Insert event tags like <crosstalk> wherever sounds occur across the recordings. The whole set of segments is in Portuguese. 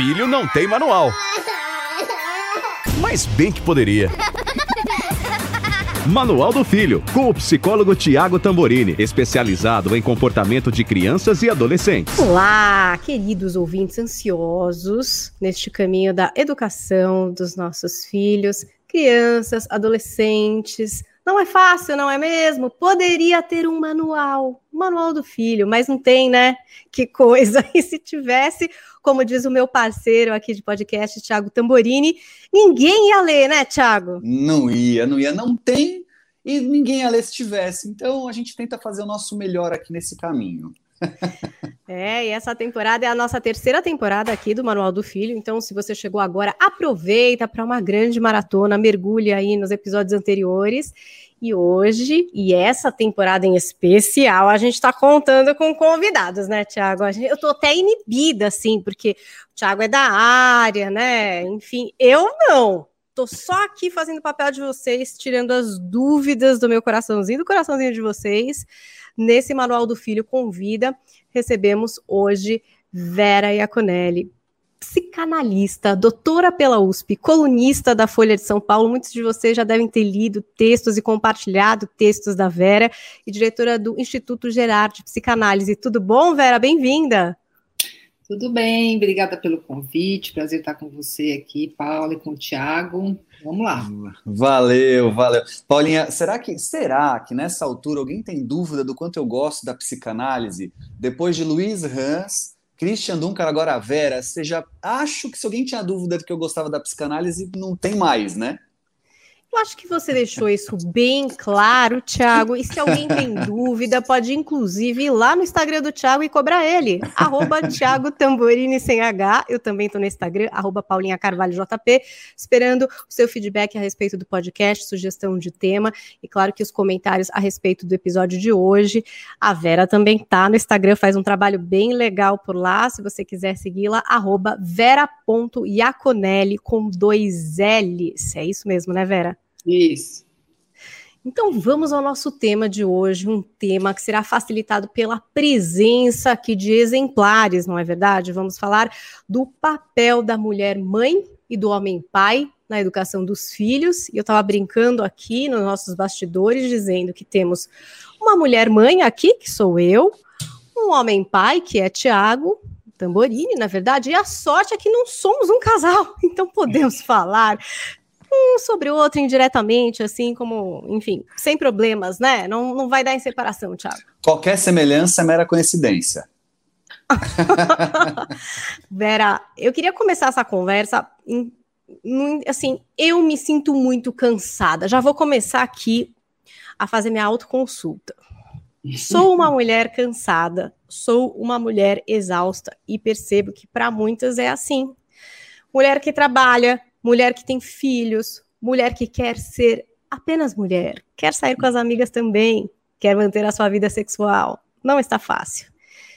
filho não tem manual. Mas bem que poderia. Manual do Filho, com o psicólogo Tiago Tamborini, especializado em comportamento de crianças e adolescentes. Olá, queridos ouvintes ansiosos neste caminho da educação dos nossos filhos, crianças, adolescentes. Não é fácil, não é mesmo? Poderia ter um manual, manual do filho, mas não tem, né? Que coisa! <laughs> E se tivesse, como diz o meu parceiro aqui de podcast, Thiago Tamborini, ninguém ia ler, né, Thiago? Não ia, não ia, não tem e ninguém ia ler se tivesse. Então a gente tenta fazer o nosso melhor aqui nesse caminho. É, e essa temporada é a nossa terceira temporada aqui do Manual do Filho. Então, se você chegou agora, aproveita para uma grande maratona, mergulhe aí nos episódios anteriores e hoje, e essa temporada em especial, a gente está contando com convidados, né, Tiago? Eu tô até inibida, assim, porque o Tiago é da área, né? Enfim, eu não. Tô só aqui fazendo o papel de vocês, tirando as dúvidas do meu coraçãozinho, do coraçãozinho de vocês. Nesse Manual do Filho Convida, recebemos hoje Vera Iaconelli psicanalista, doutora pela USP, colunista da Folha de São Paulo. Muitos de vocês já devem ter lido textos e compartilhado textos da Vera, e diretora do Instituto Gerard de Psicanálise. Tudo bom, Vera? Bem-vinda. Tudo bem, obrigada pelo convite. Prazer estar com você aqui, Paula, e com o Tiago. Vamos lá. Valeu, valeu. Paulinha, será que será que nessa altura alguém tem dúvida do quanto eu gosto da psicanálise? Depois de Luiz Hans, Christian Dunker, agora a Vera, seja, acho que se alguém tinha dúvida de que eu gostava da psicanálise, não tem mais, né? Eu acho que você deixou isso bem claro, Thiago. E se alguém tem <laughs> dúvida, pode inclusive ir lá no Instagram do Thiago e cobrar ele. Arroba Thiago Tamborini sem H. Eu também estou no Instagram, arroba Paulinha Carvalho JP, esperando o seu feedback a respeito do podcast, sugestão de tema e, claro, que os comentários a respeito do episódio de hoje. A Vera também está no Instagram, faz um trabalho bem legal por lá. Se você quiser segui-la, arroba vera.iaconelli com dois L's. É isso mesmo, né, Vera? Isso. Então vamos ao nosso tema de hoje, um tema que será facilitado pela presença aqui de exemplares, não é verdade? Vamos falar do papel da mulher mãe e do homem pai na educação dos filhos. E eu estava brincando aqui nos nossos bastidores, dizendo que temos uma mulher mãe aqui, que sou eu, um homem pai, que é Tiago, Tamborini, na verdade, e a sorte é que não somos um casal, <laughs> então podemos falar um sobre o outro indiretamente, assim como, enfim, sem problemas, né? Não, não vai dar em separação, Thiago. Qualquer semelhança é mera coincidência. <laughs> Vera, eu queria começar essa conversa em, em, assim, eu me sinto muito cansada. Já vou começar aqui a fazer minha autoconsulta. Sou uma <laughs> mulher cansada, sou uma mulher exausta e percebo que para muitas é assim. Mulher que trabalha, mulher que tem filhos, mulher que quer ser apenas mulher, quer sair com as amigas também, quer manter a sua vida sexual. Não está fácil.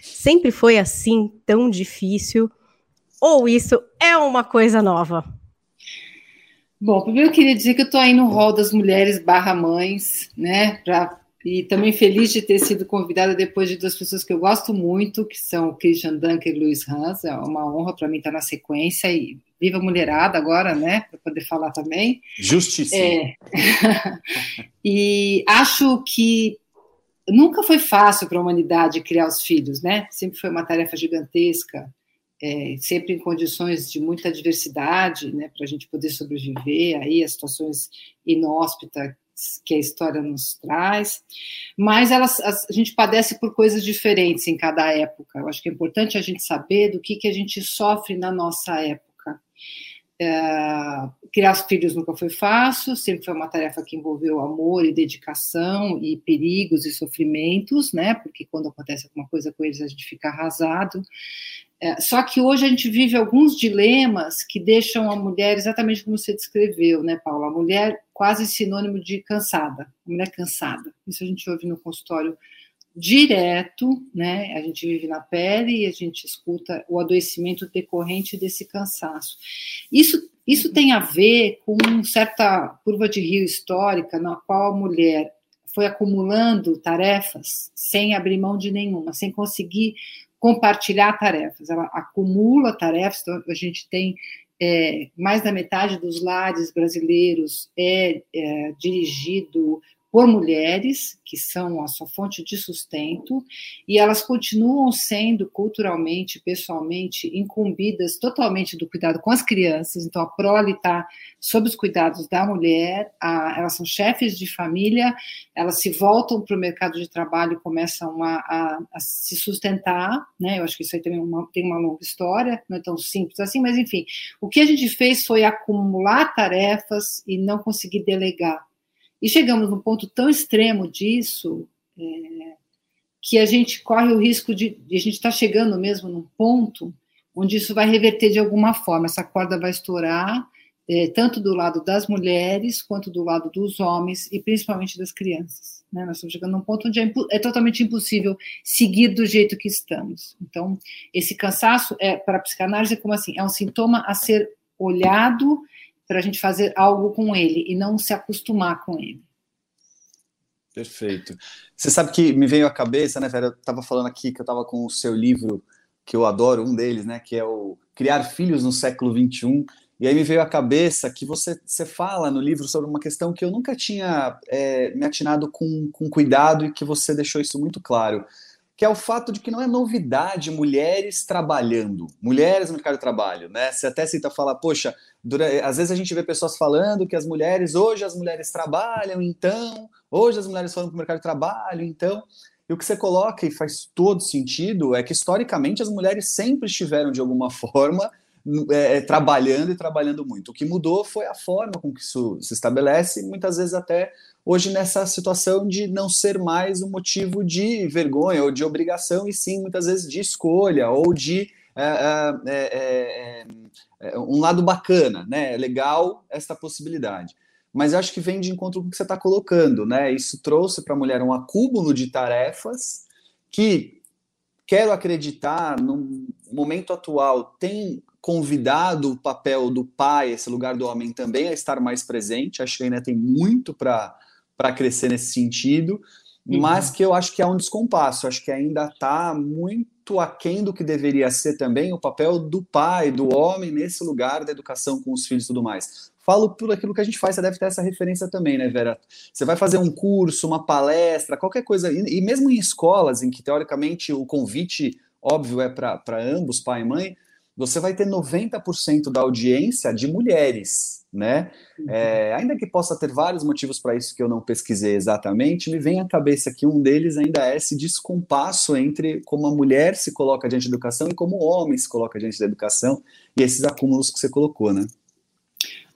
Sempre foi assim, tão difícil? Ou isso é uma coisa nova? Bom, primeiro eu queria dizer que eu estou aí no rol das mulheres barra mães, né, para e também feliz de ter sido convidada depois de duas pessoas que eu gosto muito, que são o Christian Dunker e o Luiz Hans. É uma honra para mim estar na sequência e viva mulherada agora, né? Para poder falar também. Justiça. É. <laughs> e acho que nunca foi fácil para a humanidade criar os filhos, né? Sempre foi uma tarefa gigantesca. É, sempre em condições de muita diversidade, né, para a gente poder sobreviver aí a situações inóspitas que a história nos traz, mas elas, a gente padece por coisas diferentes em cada época. Eu acho que é importante a gente saber do que, que a gente sofre na nossa época. É, criar filhos nunca foi fácil, sempre foi uma tarefa que envolveu amor e dedicação e perigos e sofrimentos, né? Porque quando acontece alguma coisa com eles a gente fica arrasado. É, só que hoje a gente vive alguns dilemas que deixam a mulher exatamente como você descreveu, né, Paula? A mulher quase sinônimo de cansada, a mulher cansada. Isso a gente ouve no consultório direto, né? A gente vive na pele e a gente escuta o adoecimento decorrente desse cansaço. Isso, isso tem a ver com uma certa curva de rio histórica na qual a mulher foi acumulando tarefas sem abrir mão de nenhuma, sem conseguir compartilhar tarefas. Ela acumula tarefas, então a gente tem é, mais da metade dos lares brasileiros é, é dirigido por mulheres, que são a sua fonte de sustento, e elas continuam sendo culturalmente, pessoalmente, incumbidas totalmente do cuidado com as crianças. Então, a prole está sob os cuidados da mulher, a, elas são chefes de família, elas se voltam para o mercado de trabalho e começam a, a, a, se sustentar. Né? Eu acho que isso aí tem uma, tem uma longa história, não é tão simples assim, mas enfim, o que a gente fez foi acumular tarefas e não conseguir delegar. E chegamos num ponto tão extremo disso é, que a gente corre o risco de, de a gente estar tá chegando mesmo num ponto onde isso vai reverter de alguma forma, essa corda vai estourar, é, tanto do lado das mulheres quanto do lado dos homens e principalmente das crianças. Né? Nós estamos chegando num ponto onde é, é, totalmente impossível seguir do jeito que estamos. Então, esse cansaço é para a psicanálise como assim é um sintoma a ser olhado para a gente fazer algo com ele e não se acostumar com ele. Perfeito. Você sabe que me veio à cabeça, né, Vera? Eu estava falando aqui que eu estava com o seu livro, que eu adoro, um deles, né, que é o Criar Filhos no Século XXI. E aí me veio à cabeça que você, você fala no livro sobre uma questão que eu nunca tinha é, me atinado com, com cuidado e que você deixou isso muito claro que é o fato de que não é novidade mulheres trabalhando, mulheres no mercado de trabalho, né? Você até cita falar, poxa, durante, às vezes a gente vê pessoas falando que as mulheres, hoje as mulheres trabalham, então, hoje as mulheres foram para o mercado de trabalho, então. E o que você coloca, e faz todo sentido, é que historicamente as mulheres sempre estiveram, de alguma <laughs> forma, é, é, trabalhando e trabalhando muito. O que mudou foi a forma com que isso se estabelece, muitas vezes até hoje nessa situação de não ser mais um motivo de vergonha ou de obrigação, e sim muitas vezes de escolha ou de é é, é, um lado bacana, né? É legal esta possibilidade. Mas eu acho que vem de encontro com o que você está colocando, né? Isso trouxe para a mulher um acúmulo de tarefas que, quero acreditar, no momento atual, tem convidado o papel do pai, esse lugar do homem também, a estar mais presente. Acho que ainda tem muito para para crescer nesse sentido, uhum. mas que eu acho que é um descompasso, acho que ainda está muito aquém do que deveria ser também o papel do pai, do homem nesse lugar da educação com os filhos e tudo mais. Falo por aquilo que a gente faz, você deve ter essa referência também, né, Vera? Você vai fazer um curso, uma palestra, qualquer coisa, e, e mesmo em escolas em que teoricamente o convite óbvio é para ambos, pai e mãe, você vai ter 90% da audiência de mulheres, né? Uhum. É, ainda que possa ter vários motivos para isso que eu não pesquisei exatamente, me vem à cabeça que um deles ainda é esse descompasso entre como a mulher se coloca diante da educação e como o homem se coloca diante da educação, e esses acúmulos que você colocou, né?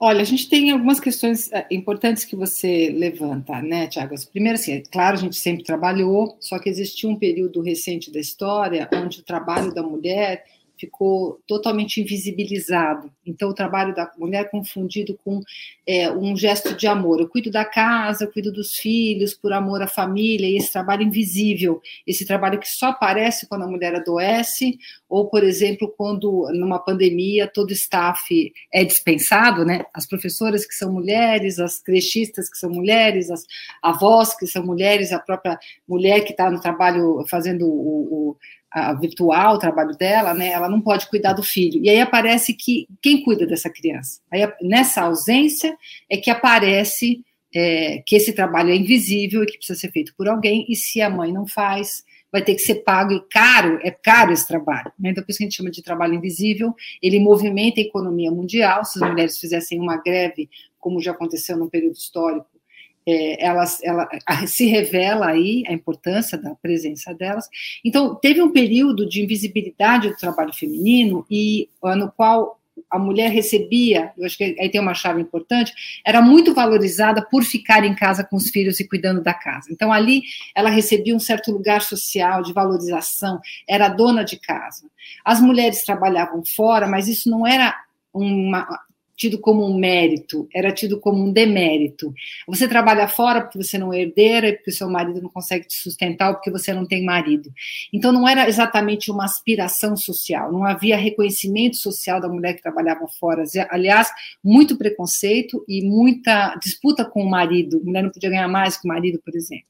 Olha, a gente tem algumas questões eh, importantes que você levanta, né, Tiago? Primeiro, assim, é claro, a gente sempre trabalhou, só que existiu um período recente da história onde o trabalho da mulher ficou totalmente invisibilizado. Então, o trabalho da mulher é confundido com é, um gesto de amor. Eu cuido da casa, eu cuido dos filhos, por amor à família, e esse trabalho invisível, esse trabalho que só aparece quando a mulher adoece, ou, por exemplo, quando numa pandemia todo staff é dispensado, né? As professoras que são mulheres, as crechistas que são mulheres, as avós que são mulheres, a própria mulher que está no trabalho fazendo o, o a virtual, o trabalho dela, né, ela não pode cuidar do filho. E aí aparece que quem cuida dessa criança? Aí, nessa ausência é que aparece é, que esse trabalho é invisível e que precisa ser feito por alguém, e se a mãe não faz, vai ter que ser pago e caro, é caro esse trabalho. Né? Então, por isso que a gente chama de trabalho invisível, ele movimenta a economia mundial, se as mulheres fizessem uma greve, como já aconteceu num período histórico, é, ela se revela aí a importância da presença delas. Então, teve um período de invisibilidade do trabalho feminino e no qual a mulher recebia, eu acho que aí tem uma chave importante, era muito valorizada por ficar em casa com os filhos e cuidando da casa. Então, ali ela recebia um certo lugar social de valorização, era dona de casa. As mulheres trabalhavam fora, mas isso não era uma, tido como um mérito, era tido como um demérito. Você trabalha fora porque você não é herdeira, porque seu marido não consegue te sustentar, porque você não tem marido. Então não era exatamente uma aspiração social, não havia reconhecimento social da mulher que trabalhava fora. Aliás, muito preconceito e muita disputa com o marido. A mulher não podia ganhar mais que o marido, por exemplo.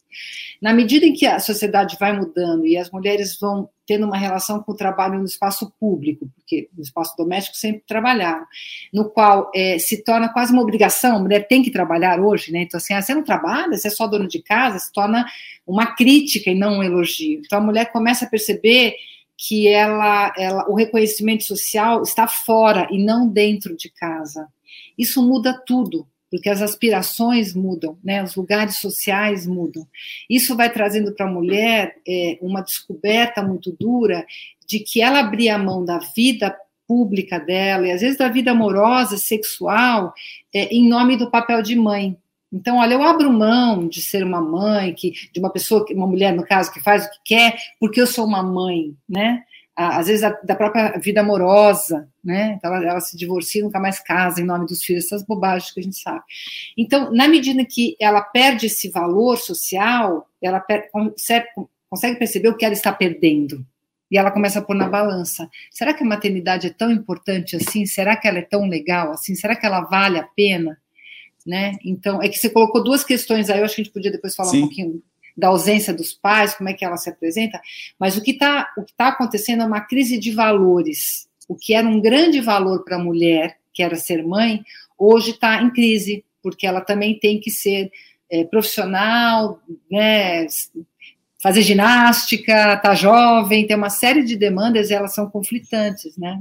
Na medida em que a sociedade vai mudando e as mulheres vão tendo uma relação com o trabalho no espaço público, porque no espaço doméstico sempre trabalharam, no qual é, se torna quase uma obrigação, a mulher tem que trabalhar hoje, né? Então, assim, ah, você não trabalha, você é só dono de casa, se torna uma crítica e não um elogio. Então, a mulher começa a perceber que ela, ela, o reconhecimento social está fora e não dentro de casa. Isso muda tudo porque as aspirações mudam, né? os lugares sociais mudam. Isso vai trazendo para a mulher é, uma descoberta muito dura de que ela abria a mão da vida pública dela, e às vezes da vida amorosa, sexual, é, em nome do papel de mãe. Então, olha, eu abro mão de ser uma mãe, que, de uma pessoa, uma mulher, no caso, que faz o que quer, porque eu sou uma mãe, né? Às vezes da própria vida amorosa, né? Então ela, ela, se divorcia, nunca mais casa em nome dos filhos, essas bobagens que a gente sabe. Então, na medida que ela perde esse valor social, ela per consegue, consegue perceber o que ela está perdendo. E ela começa a pôr na balança. Será que a maternidade é tão importante assim? Será que ela é tão legal assim? Será que ela vale a pena? Né? Então, é que você colocou duas questões aí, eu acho que a gente podia depois falar Sim. um pouquinho da ausência dos pais, como é que ela se apresenta, mas o que está tá acontecendo é uma crise de valores. O que era um grande valor para a mulher, que era ser mãe, hoje está em crise, porque ela também tem que ser é, profissional, né, fazer ginástica, tá jovem, tem uma série de demandas e elas são conflitantes, né?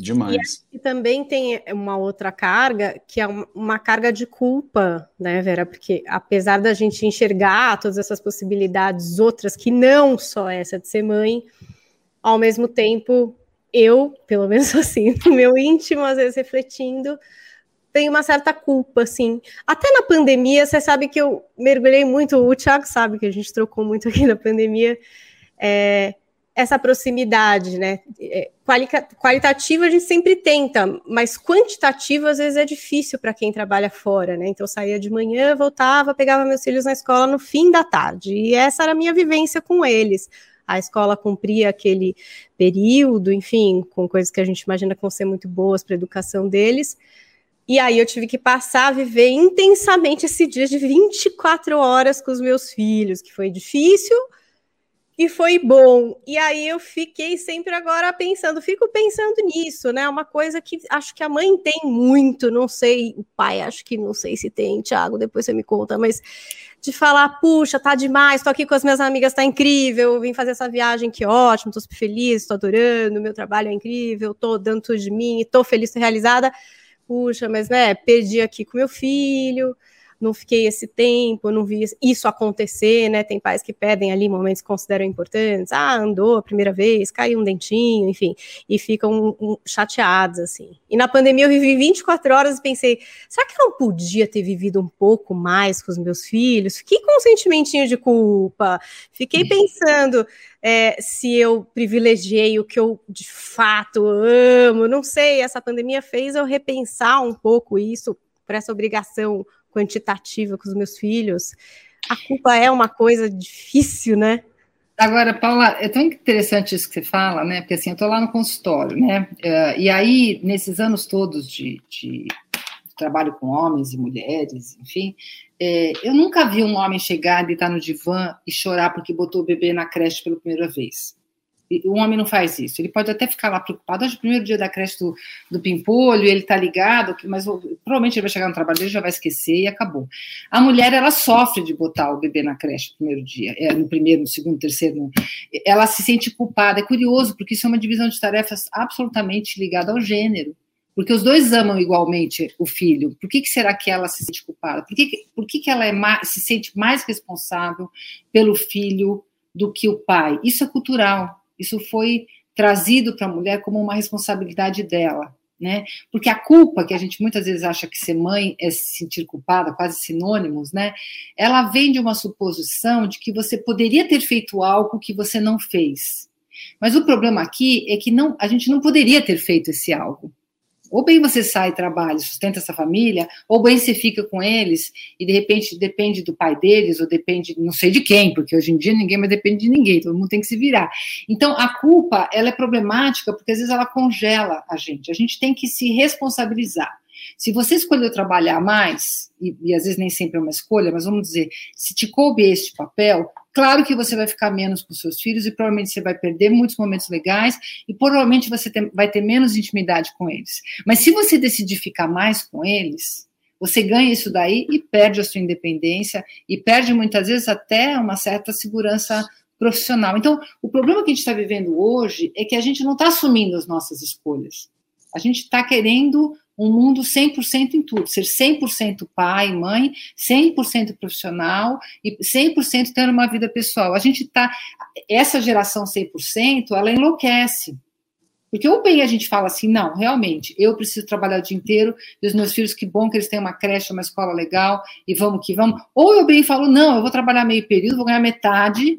Demais. E, também tem uma outra carga, que é uma carga de culpa, né, Vera? Porque apesar da gente enxergar todas essas possibilidades outras, que não só essa de ser mãe, ao mesmo tempo, eu, pelo <laughs> menos assim, no meu íntimo, às vezes refletindo, tenho uma certa culpa, assim. Até na pandemia, você sabe que eu mergulhei muito, o Thiago sabe que a gente trocou muito <laughs> aqui na pandemia. É, essa proximidade, né? É, qualitativa a gente sempre tenta, mas quantitativa às vezes é difícil para quem trabalha fora, né? Então eu saía de manhã, voltava, pegava meus filhos na escola no fim da tarde, e essa era a minha vivência com eles. A escola cumpria aquele período, enfim, com coisas que a gente imagina que vão ser muito boas para a educação deles. E aí eu tive que passar a viver intensamente esse dia de 24 horas com os meus filhos, que foi difícil, e foi bom. E aí eu fiquei sempre agora pensando, fico pensando nisso, né? Uma coisa que acho que a mãe tem muito, não sei, o pai acho que não sei se tem, Thiago, depois você me conta, mas de falar, puxa, tá demais, tô aqui com as minhas amigas, tá incrível, vim fazer essa viagem, que ótimo, tô super feliz, tô adorando, meu trabalho é incrível, tô dando tudo de mim, tô feliz, tô realizada. Puxa, mas né, perdi aqui com meu filho, não fiquei esse tempo, não vi isso acontecer, né? Tem pais que pedem ali momentos que consideram importantes, ah, andou a primeira vez, caiu um dentinho, enfim, e ficam um, chateados, assim. E na pandemia eu vivi 24 horas e pensei, será que eu não podia ter vivido um pouco mais com os meus filhos? Fiquei com um sentimentinho de culpa, fiquei pensando é, se eu privilegiei o que eu de fato amo, não sei, essa pandemia fez eu repensar um pouco isso, por essa obrigação quantitativa com os meus filhos. A culpa é uma coisa difícil, né? Agora, Paula, é tão interessante isso que você fala, né? Porque assim, eu estou lá no consultório, né? Uh, e aí, nesses anos todos de, de, trabalho com homens e mulheres, enfim, é, eu nunca vi um homem chegar, deitar no divã e chorar porque botou o bebê na creche pela primeira vez. O homem não faz isso. Ele pode até ficar lá preocupado. Acho que o primeiro dia da creche do, do Pimpolho, ele tá ligado, mas provavelmente ele vai chegar no trabalho dele, já vai esquecer e acabou. A mulher, ela sofre de botar o bebê na creche no primeiro dia, é, no primeiro, no segundo, terceiro. No... Ela se sente culpada. É curioso, porque isso é uma divisão de tarefas absolutamente ligada ao gênero. Porque os dois amam igualmente o filho. Por que, que será que ela se sente culpada? Por que, por que, que ela é mais, se sente mais responsável pelo filho do que o pai? Isso é cultural isso foi trazido para a mulher como uma responsabilidade dela, né? Porque a culpa, que a gente muitas vezes acha que ser mãe é se sentir culpada, quase sinônimos, né? Ela vem de uma suposição de que você poderia ter feito algo que você não fez. Mas o problema aqui é que não, a gente não poderia ter feito esse algo. Ou bem você sai, trabalha, sustenta essa família, ou bem você fica com eles e de repente depende do pai deles, ou depende, não sei de quem, porque hoje em dia ninguém mais depende de ninguém, todo mundo tem que se virar. Então a culpa, ela é problemática porque às vezes ela congela a gente. A gente tem que se responsabilizar. Se você escolheu trabalhar mais, e, e, às vezes nem sempre é uma escolha, mas vamos dizer, se te coube este papel, claro que você vai ficar menos com seus filhos e provavelmente você vai perder muitos momentos legais e provavelmente você tem, vai ter menos intimidade com eles. Mas se você decidir ficar mais com eles, você ganha isso daí e perde a sua independência e perde muitas vezes até uma certa segurança profissional. Então, o problema que a gente está vivendo hoje é que a gente não está assumindo as nossas escolhas. A gente está querendo um mundo 100% em tudo, ser 100% pai, mãe, 100% profissional e 100% tendo uma vida pessoal. A gente está, essa geração 100%, ela enlouquece. Porque ou bem a gente fala assim, não, realmente, eu preciso trabalhar o dia inteiro, e os meus filhos, que bom que eles têm uma creche, uma escola legal, e vamos que vamos. Ou eu bem falo, não, eu vou trabalhar meio período, vou ganhar metade,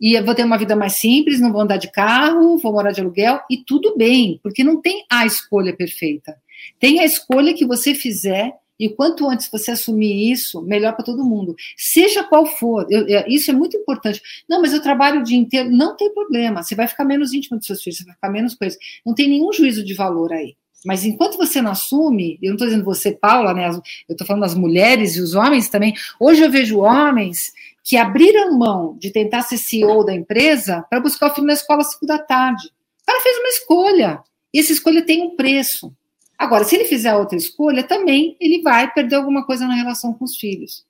e vou ter uma vida mais simples, não vou andar de carro, vou morar de aluguel, e tudo bem, porque não tem a escolha perfeita. Tem a escolha que você fizer, e quanto antes você assumir isso, melhor para todo mundo. Seja qual for, eu, isso é muito importante. Não, mas eu trabalho o dia inteiro. Não tem problema, você vai ficar menos íntimo dos seus filhos, você vai ficar menos coisa. Não tem nenhum juízo de valor aí. Mas enquanto você não assume, eu não estou dizendo você, Paula, né? Eu estou falando das mulheres e os homens também. Hoje eu vejo homens que abriram mão de tentar ser CEO da empresa para buscar o filho na escola às 5 da tarde. O cara fez uma escolha. E essa escolha tem um preço. Agora, se ele fizer outra escolha, também ele vai perder alguma coisa na relação com os filhos.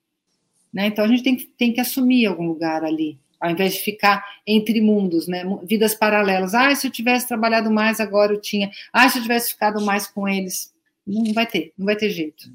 Né? Então a gente tem que, tem que assumir algum lugar ali, ao invés de ficar entre mundos, né? vidas paralelas. Ah, se eu tivesse trabalhado mais, agora eu tinha. Ah, se eu tivesse ficado mais com eles. Não vai ter, não vai ter jeito.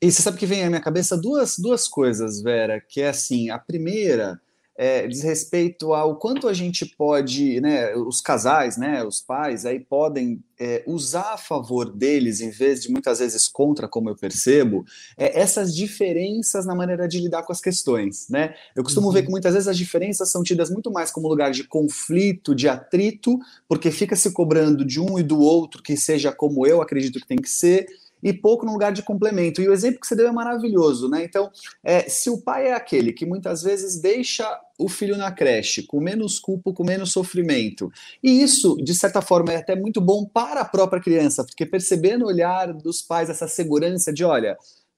E você sabe que vem à minha cabeça duas, duas coisas, Vera, que é assim, a primeira é, diz respeito ao quanto a gente pode, né, os casais, né, os pais aí podem é, usar a favor deles, em vez de muitas vezes contra, como eu percebo, é, essas diferenças na maneira de lidar com as questões, né? Eu costumo uhum. ver que muitas vezes as diferenças são tidas muito mais como lugar de conflito, de atrito, porque fica se cobrando de um e do outro que seja como eu acredito que tem que ser, e pouco no lugar de complemento. E o exemplo que você deu é maravilhoso, né? Então, é, se o pai é aquele que muitas vezes deixa o filho na creche com menos culpa, com menos sofrimento, e isso, de certa forma, é até muito bom para a própria criança, porque percebendo o olhar dos pais essa segurança de, olha,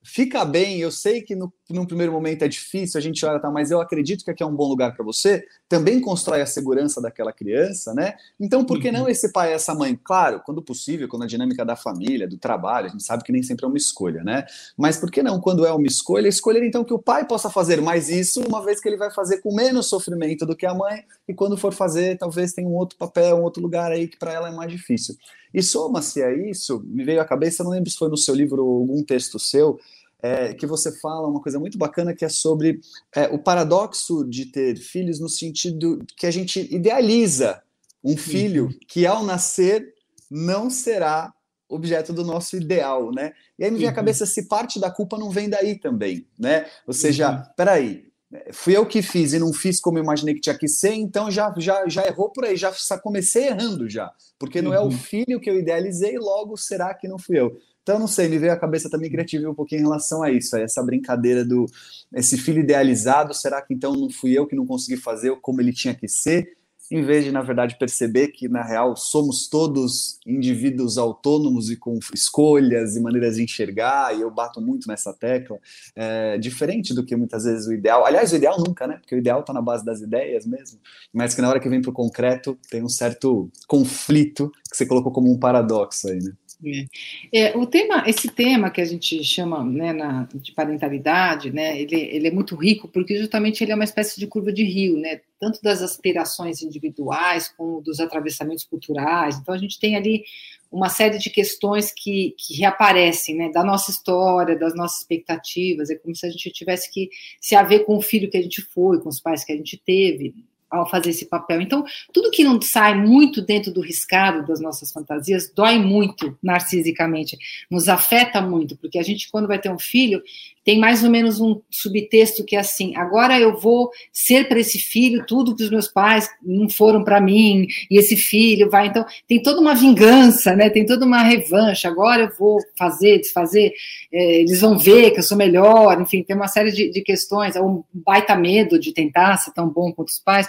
fica bem, eu sei que no, num primeiro momento é difícil, a gente olha, tá, mas eu acredito que aqui é um bom lugar para você, também constrói a segurança daquela criança, né? Então, por que não uhum. esse pai e essa mãe? Claro, quando possível, quando a dinâmica da família, do trabalho, a gente sabe que nem sempre é uma escolha, né? Mas por que não, quando é uma escolha, escolher então que o pai possa fazer mais isso, uma vez que ele vai fazer com menos sofrimento do que a mãe, e quando for fazer, talvez tenha um outro papel, um outro lugar aí que para ela é mais difícil. E soma-se a isso, me veio à cabeça, não lembro se foi no seu livro ou algum texto seu, é, que você fala uma coisa muito bacana que é sobre é, o paradoxo de ter filhos no sentido que a gente idealiza um filho uhum. que ao nascer não será objeto do nosso ideal, né? E aí me vem uhum. a cabeça se parte da culpa não vem daí também, né? Ou seja, uhum. peraí, fui eu que fiz e não fiz como eu imaginei que tinha que ser, então já, já, já errou por aí, já comecei errando já, porque não uhum. é o uhum. filho que eu idealizei, logo será que não fui eu? Então, não sei, me veio a cabeça também criativa um pouquinho em relação a isso, a essa brincadeira do esse filho idealizado, será que então não fui eu que não consegui fazer como ele tinha que ser? Em vez de, na verdade, perceber que, na real, somos todos indivíduos autônomos e com escolhas e maneiras de enxergar, e eu bato muito nessa tecla, é, diferente do que muitas vezes o ideal. Aliás, o ideal nunca, né? Porque o ideal está na base das ideias mesmo, mas que na hora que vem para o concreto tem um certo conflito que você colocou como um paradoxo aí, né? É. é. o tema, esse tema que a gente chama né, na, de parentalidade, né, ele, ele é muito rico porque justamente ele é uma espécie de curva de rio, né, tanto das aspirações individuais como dos atravessamentos culturais. Então a gente tem ali uma série de questões que, que reaparecem, né, da nossa história, das nossas expectativas. É como se a gente tivesse que se haver com o filho que a gente foi, com os pais que a gente teve, ao fazer esse papel. Então, tudo que não sai muito dentro do riscado das nossas fantasias dói muito narcisicamente, nos afeta muito, porque a gente, quando vai ter um filho, tem mais ou menos um subtexto que é assim: agora eu vou ser para esse filho tudo que os meus pais não foram para mim, e esse filho vai. Então, tem toda uma vingança, né? tem toda uma revanche. Agora eu vou fazer, desfazer, é, eles vão ver que eu sou melhor, enfim, tem uma série de, de questões. É um baita medo de tentar ser tão bom quanto os pais.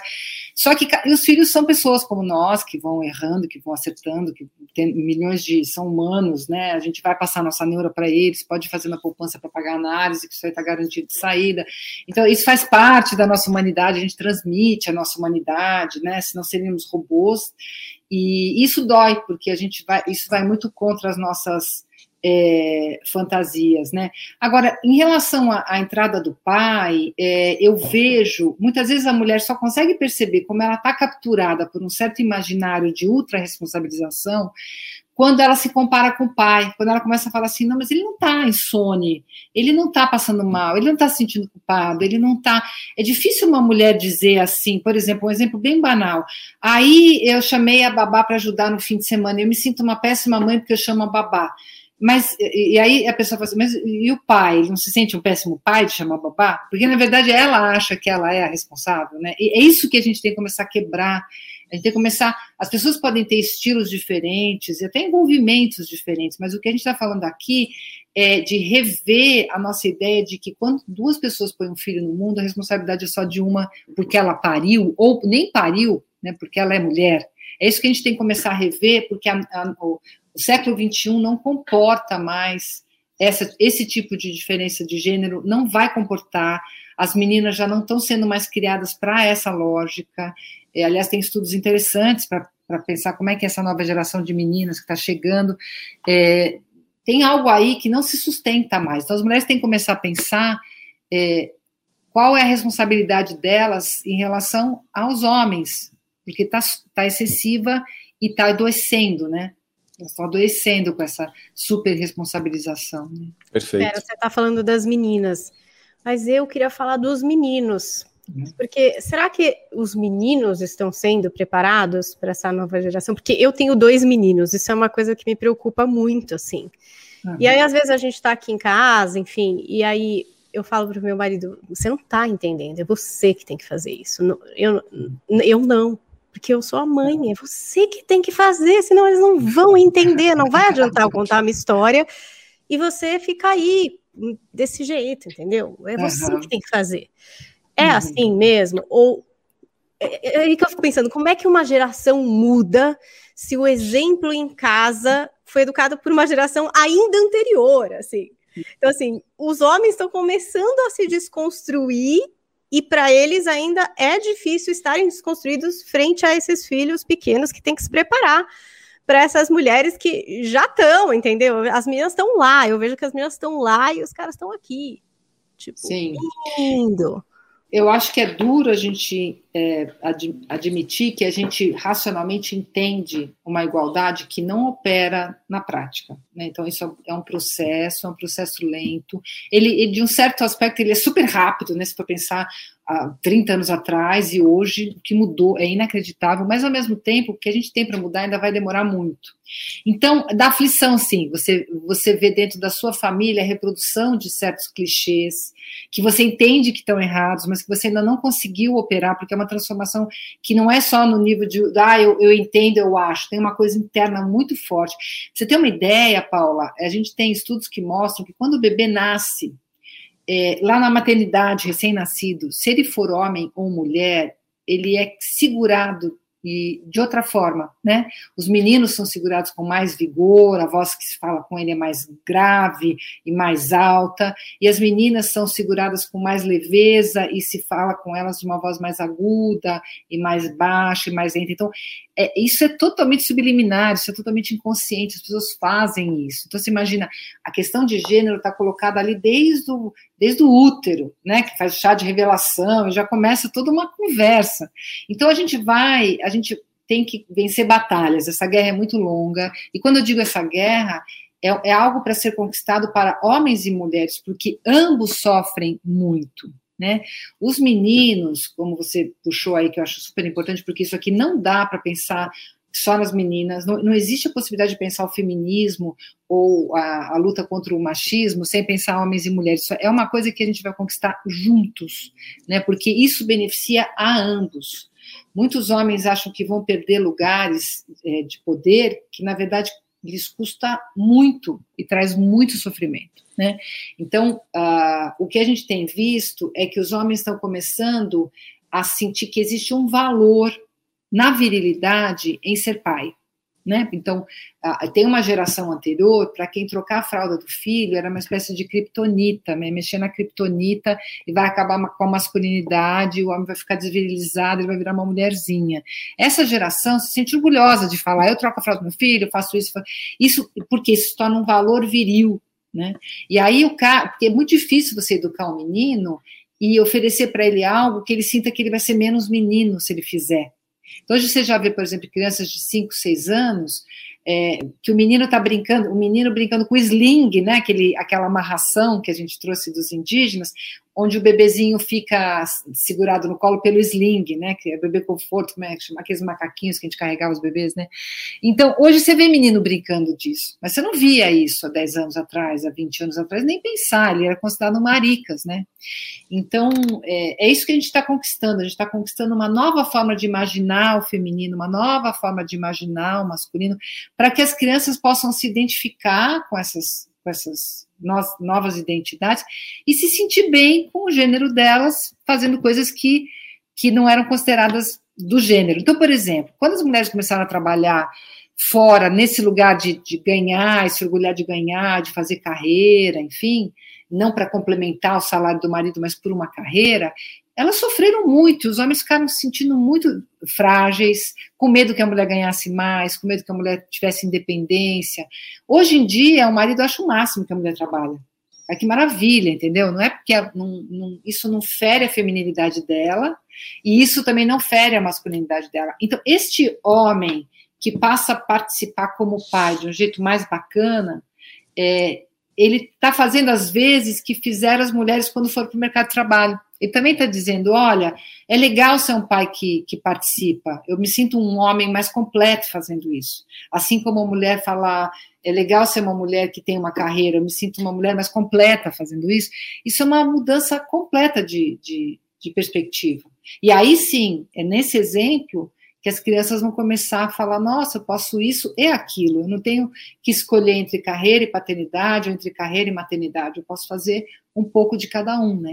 Só que os filhos são pessoas como nós, que vão errando, que vão acertando, que tem milhões de. são humanos, né? A gente vai passar nossa neura para eles, pode fazer na poupança para pagar análise, que isso aí está garantido de saída. Então, isso faz parte da nossa humanidade, a gente transmite a nossa humanidade, né? Senão seríamos robôs. E isso dói, porque a gente vai, isso vai muito contra as nossas é, fantasias, né? Agora, em relação à, à entrada do pai, é, eu vejo muitas vezes a mulher só consegue perceber como ela está capturada por um certo imaginário de ultra responsabilização quando ela se compara com o pai, quando ela começa a falar assim, não, mas ele não está insone, ele não está passando mal, ele não está se sentindo culpado, ele não está. É difícil uma mulher dizer assim, por exemplo, um exemplo bem banal. Aí eu chamei a babá para ajudar no fim de semana, eu me sinto uma péssima mãe porque eu chamo a babá. Mas, e, aí a pessoa fala assim, mas e o pai? Ele não se sente um péssimo pai de chamar babá? Porque, na verdade, ela acha que ela é a responsável, né? E é isso que a gente tem que começar a quebrar. A gente tem que começar. As pessoas podem ter estilos diferentes e até envolvimentos diferentes, mas o que a gente está falando aqui é de rever a nossa ideia de que quando duas pessoas põem um filho no mundo, a responsabilidade é só de uma porque ela pariu, ou nem pariu, né? Porque ela é mulher. É isso que a gente tem que começar a rever, porque a, a, o século XXI não comporta mais essa, esse tipo de diferença de gênero, não vai comportar. As meninas já não estão sendo mais criadas para essa lógica. É, aliás, tem estudos interessantes para pensar como é que essa nova geração de meninas que está chegando é, tem algo aí que não se sustenta mais. Então, as mulheres têm que começar a pensar é, qual é a responsabilidade delas em relação aos homens, porque está tá excessiva e está adoecendo, né? Elas estão adoecendo com essa super responsabilização. Né? Perfeito. Pera, você está falando das meninas, mas eu queria falar dos meninos. Uhum. Porque será que os meninos estão sendo preparados para essa nova geração? Porque eu tenho dois meninos, isso é uma coisa que me preocupa muito, assim. Uhum. E aí, às vezes, a gente está aqui em casa, enfim, e aí eu falo para o meu marido: você não está entendendo, é você que tem que fazer isso. Eu, eu não porque eu sou a mãe, é você que tem que fazer, senão eles não vão entender, não vai adiantar eu contar uma história e você fica aí desse jeito, entendeu? É você uhum. que tem que fazer. É uhum. assim mesmo? Ou é, é, é aí que eu fico pensando, como é que uma geração muda se o exemplo em casa foi educado por uma geração ainda anterior, assim? Então, assim, os homens estão começando a se desconstruir e para eles ainda é difícil estarem desconstruídos frente a esses filhos pequenos que têm que se preparar para essas mulheres que já estão, entendeu? As meninas estão lá, eu vejo que as meninas estão lá e os caras estão aqui. Tipo, Sim. lindo eu acho que é duro a gente é, ad, admitir que a gente racionalmente entende uma igualdade que não opera na prática. Né? Então, isso é um processo, é um processo lento. Ele, ele, de um certo aspecto, ele é super rápido, né? se for pensar há 30 anos atrás e hoje, o que mudou é inacreditável, mas ao mesmo tempo, o que a gente tem para mudar ainda vai demorar muito. Então, dá aflição, sim, você, você vê dentro da sua família a reprodução de certos clichês, que você entende que estão errados, mas que você ainda não conseguiu operar, porque é uma transformação que não é só no nível de, ah, eu, eu entendo, eu acho, tem uma coisa interna muito forte. Você tem uma ideia, Paula? A gente tem estudos que mostram que quando o bebê nasce, é, lá na maternidade, recém-nascido, se ele for homem ou mulher, ele é segurado e de outra forma, né? Os meninos são segurados com mais vigor, a voz que se fala com ele é mais grave e mais alta, e as meninas são seguradas com mais leveza e se fala com elas de uma voz mais aguda e mais baixa e mais lenta. Então, é, isso é totalmente subliminar, isso é totalmente inconsciente, as pessoas fazem isso. Então, você imagina, a questão de gênero está colocada ali desde o, desde o útero, né, que faz chá de revelação, e já começa toda uma conversa. Então, a gente vai, a gente tem que vencer batalhas, essa guerra é muito longa, e quando eu digo essa guerra, é, é algo para ser conquistado para homens e mulheres, porque ambos sofrem muito. Né? Os meninos, como você puxou aí, que eu acho super importante, porque isso aqui não dá para pensar só nas meninas, não, não, existe a possibilidade de pensar o feminismo ou a, a, luta contra o machismo sem pensar homens e mulheres. Isso é uma coisa que a gente vai conquistar juntos, né? Porque isso beneficia a ambos. Muitos homens acham que vão perder lugares é, de poder que, na verdade, lhes custa muito e traz muito sofrimento. Né? Então, uh, o que a gente tem visto é que os homens estão começando a sentir que existe um valor na virilidade em ser pai. Né? Então, tem uma geração anterior, para quem trocar a fralda do filho, era uma espécie de criptonita, né? mexer na criptonita e vai acabar com a masculinidade, o homem vai ficar desvirilizado, ele vai virar uma mulherzinha. Essa geração se sente orgulhosa de falar, eu troco a fralda do meu filho, faço isso, isso porque isso torna um valor viril, né? E aí o cara, porque é muito difícil você educar um menino e oferecer para ele algo que ele sinta que ele vai ser menos menino se ele fizer. Então, hoje você já vê, por exemplo, crianças de 5, 6 anos, é, que o menino está brincando, o menino brincando com sling, né, aquele, aquela amarração que a gente trouxe dos indígenas, onde o bebezinho fica segurado no colo pelo sling, né, que é bebê conforto, como é que chama, aqueles macaquinhos que a gente carregava os bebês, né. Então, hoje você vê menino brincando disso, mas você não via isso há 10 anos atrás, há 20 anos atrás, nem pensar, ele era considerado maricas, né. Então, é, é isso que a gente está conquistando, a gente está conquistando uma nova forma de imaginar o feminino, uma nova forma de imaginar o masculino, para que as crianças possam se identificar com essas, com essas novas identidades e se sentir bem com o gênero delas, fazendo coisas que, que não eram consideradas do gênero. Então, por exemplo, quando as mulheres começaram a trabalhar fora, nesse lugar de, de ganhar, se orgulhar de ganhar, de fazer carreira, enfim, não para complementar o salário do marido, mas por uma carreira, elas sofreram muito, os homens ficaram se sentindo muito frágeis, com medo que a mulher ganhasse mais, com medo que a mulher tivesse independência. Hoje em dia, o marido acha o máximo que a mulher trabalha. É que maravilha, entendeu? Não é porque não, não, isso não fere a feminilidade dela, e isso também não fere a masculinidade dela. Então, este homem que passa a participar como pai de um jeito mais bacana, é, ele está fazendo as vezes que fizeram as mulheres quando foram para o mercado de trabalho. Ele também está dizendo: olha, é legal ser um pai que, que participa, eu me sinto um homem mais completo fazendo isso. Assim como a mulher falar, é legal ser uma mulher que tem uma carreira, eu me sinto uma mulher mais completa fazendo isso. Isso é uma mudança completa de, de, de perspectiva. E aí sim, é nesse exemplo que as crianças vão começar a falar: nossa, eu posso isso e aquilo. Eu não tenho que escolher entre carreira e paternidade ou entre carreira e maternidade. Eu posso fazer um pouco de cada um, né?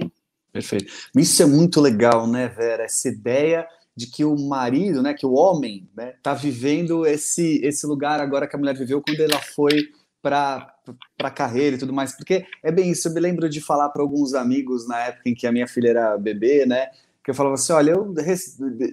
Perfeito. Isso é muito legal, né, Vera? Essa ideia de que o marido, né, que o homem, né, tá vivendo esse esse lugar agora que a mulher viveu quando ela foi para para carreira e tudo mais, porque é bem isso. Eu me lembro de falar para alguns amigos na época em que a minha filha era bebê, né, que eu falava assim, olha, eu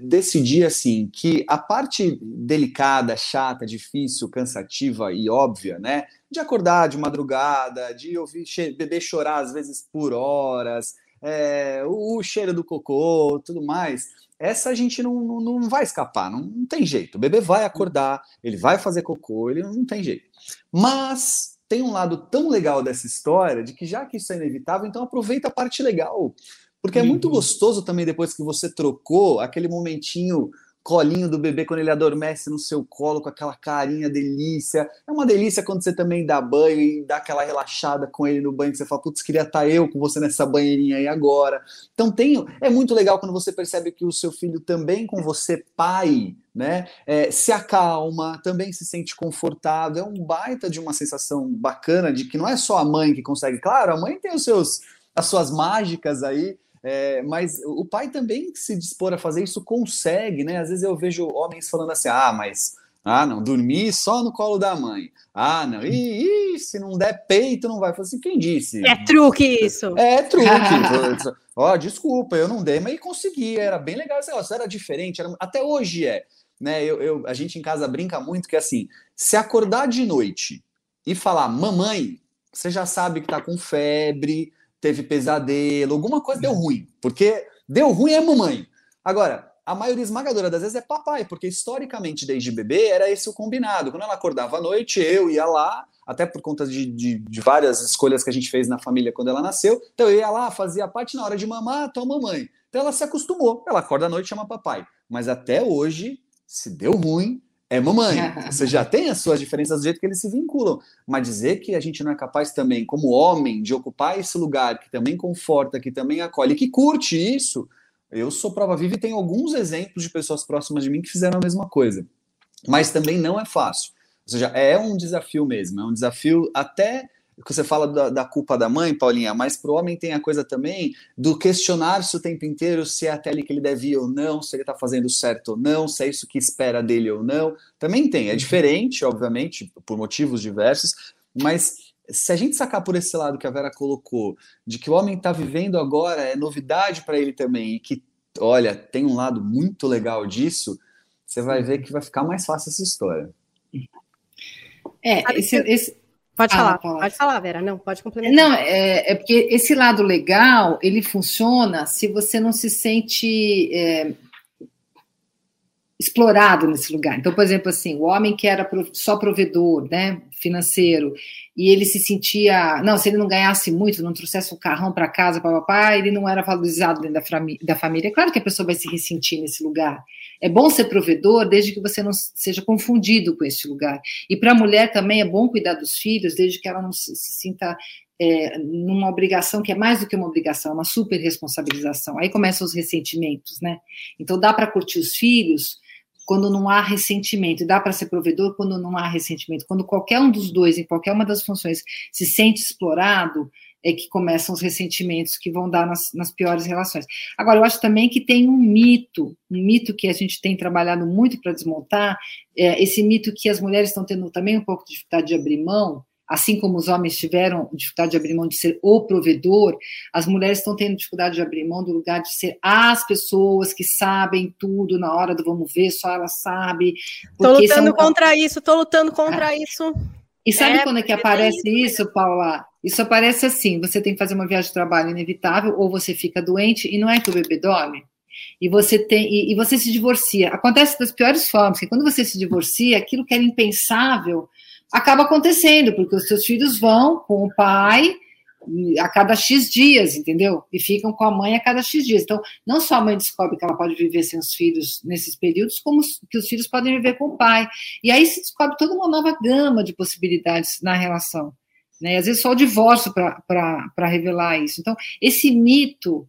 decidi assim que a parte delicada, chata, difícil, cansativa e óbvia, né, de acordar de madrugada, de ouvir bebê chorar às vezes por horas, é, o, o, cheiro do cocô, tudo mais, essa a gente não, não, não vai escapar, não, não, tem jeito. O bebê vai acordar, ele vai fazer cocô, ele não tem jeito. Mas tem um lado tão legal dessa história de que já que isso é inevitável, então aproveita a parte legal. Porque é muito uhum. gostoso também depois que você trocou aquele momentinho colinho do bebê quando ele adormece no seu colo com aquela carinha delícia. É uma delícia quando você também dá banho e dá aquela relaxada com ele no banho, que você fala, putz, queria estar tá eu com você nessa banheirinha aí agora. Então tem, é muito legal quando você percebe que o seu filho também com você, pai, né, é, se acalma, também se sente confortável. É um baita de uma sensação bacana de que não é só a mãe que consegue. Claro, a mãe tem os seus as suas mágicas aí, é, mas o pai também se dispor a fazer isso consegue, né? Às vezes eu vejo homens falando assim: ah, mas ah, não, dormir só no colo da mãe. Ah, não, e, se não der peito, não vai. Eu assim, quem disse? É truque isso. É, é truque. <laughs> Ó, oh, desculpa, eu não dei, mas consegui. Era bem legal esse negócio, era diferente, era, até hoje é. Né, eu, eu, a gente em casa brinca muito que assim, se acordar de noite e falar mamãe, você já sabe que tá com febre, teve pesadelo, alguma coisa deu ruim, porque deu ruim é mamãe. Agora, a maioria esmagadora das vezes é papai, porque historicamente, desde bebê, era esse o combinado. Quando ela acordava à noite, eu ia lá, até por conta de, de, de, várias escolhas que a gente fez na família quando ela nasceu. Então eu ia lá, fazia parte na hora de mamar, toma mamãe. Então ela se acostumou. Ela acorda à noite e chama papai. Mas até hoje, se deu ruim, é mamãe. <laughs> Você já tem as suas diferenças do jeito que eles se vinculam. Mas dizer que a gente não é capaz também, como homem, de ocupar esse lugar que também conforta, que também acolhe, que curte isso, eu sou prova viva e tenho alguns exemplos de pessoas próximas de mim que fizeram a mesma coisa. Mas também não é fácil. Ou seja, é um desafio mesmo. É um desafio até você fala da, da, culpa da mãe, Paulinha, mas para o homem tem a coisa também do questionar-se o tempo inteiro se é a tele que ele deve ir ou não, se ele está fazendo certo ou não, se é isso que espera dele ou não. Também tem, é diferente, obviamente, por motivos diversos, mas se a gente sacar por esse lado que a Vera colocou, de que o homem está vivendo agora é novidade para ele também, e que, olha, tem um lado muito legal disso, você vai ver que vai ficar mais fácil essa história. É, esse, esse, Pode ah, falar, pode falar, Vera. Não, pode complementar. Não, é, é, porque esse lado legal, ele funciona se você não se sente é, explorado nesse lugar. Então, por exemplo, assim, o homem que era só provedor, né, financeiro, e ele se sentia, não, se ele não ganhasse muito, não trouxesse um carrão para casa para papai, ele não era valorizado dentro da, da família. É claro que a pessoa vai se ressentir nesse lugar. É bom ser provedor desde que você não seja confundido com esse lugar. E para a mulher também é bom cuidar dos filhos desde que ela não se, se sinta é, numa obrigação que é mais do que uma obrigação, é uma super responsabilização. Aí começam os ressentimentos, né? Então dá para curtir os filhos quando não há ressentimento, dá para ser provedor quando não há ressentimento. Quando qualquer um dos dois, em qualquer uma das funções, se sente explorado, é que começam os ressentimentos que vão dar nas, nas, piores relações. Agora, eu acho também que tem um mito, um mito que a gente tem trabalhado muito para desmontar, é esse mito que as mulheres estão tendo também um pouco de dificuldade de abrir mão, assim como os homens tiveram dificuldade de abrir mão de ser o provedor, as mulheres estão tendo dificuldade de abrir mão do lugar de ser as pessoas que sabem tudo na hora do vamos ver, só ela sabe. Estou lutando é um... contra isso, estou lutando contra ah. isso. E sabe é, quando é que aparece isso, isso, Paula? Isso aparece assim: você tem que fazer uma viagem de trabalho inevitável, ou você fica doente e não é que o bebê dorme. E você tem e, e você se divorcia. Acontece das piores formas, que quando você se divorcia, aquilo que era impensável acaba acontecendo, porque os seus filhos vão com o pai a cada X dias, entendeu? E ficam com a mãe a cada X dias. Então, não só a mãe descobre que ela pode viver sem os filhos nesses períodos, como que os filhos podem viver com o pai. E aí se descobre toda uma nova gama de possibilidades na relação. Né? Às vezes só o divórcio para revelar isso. Então, esse mito,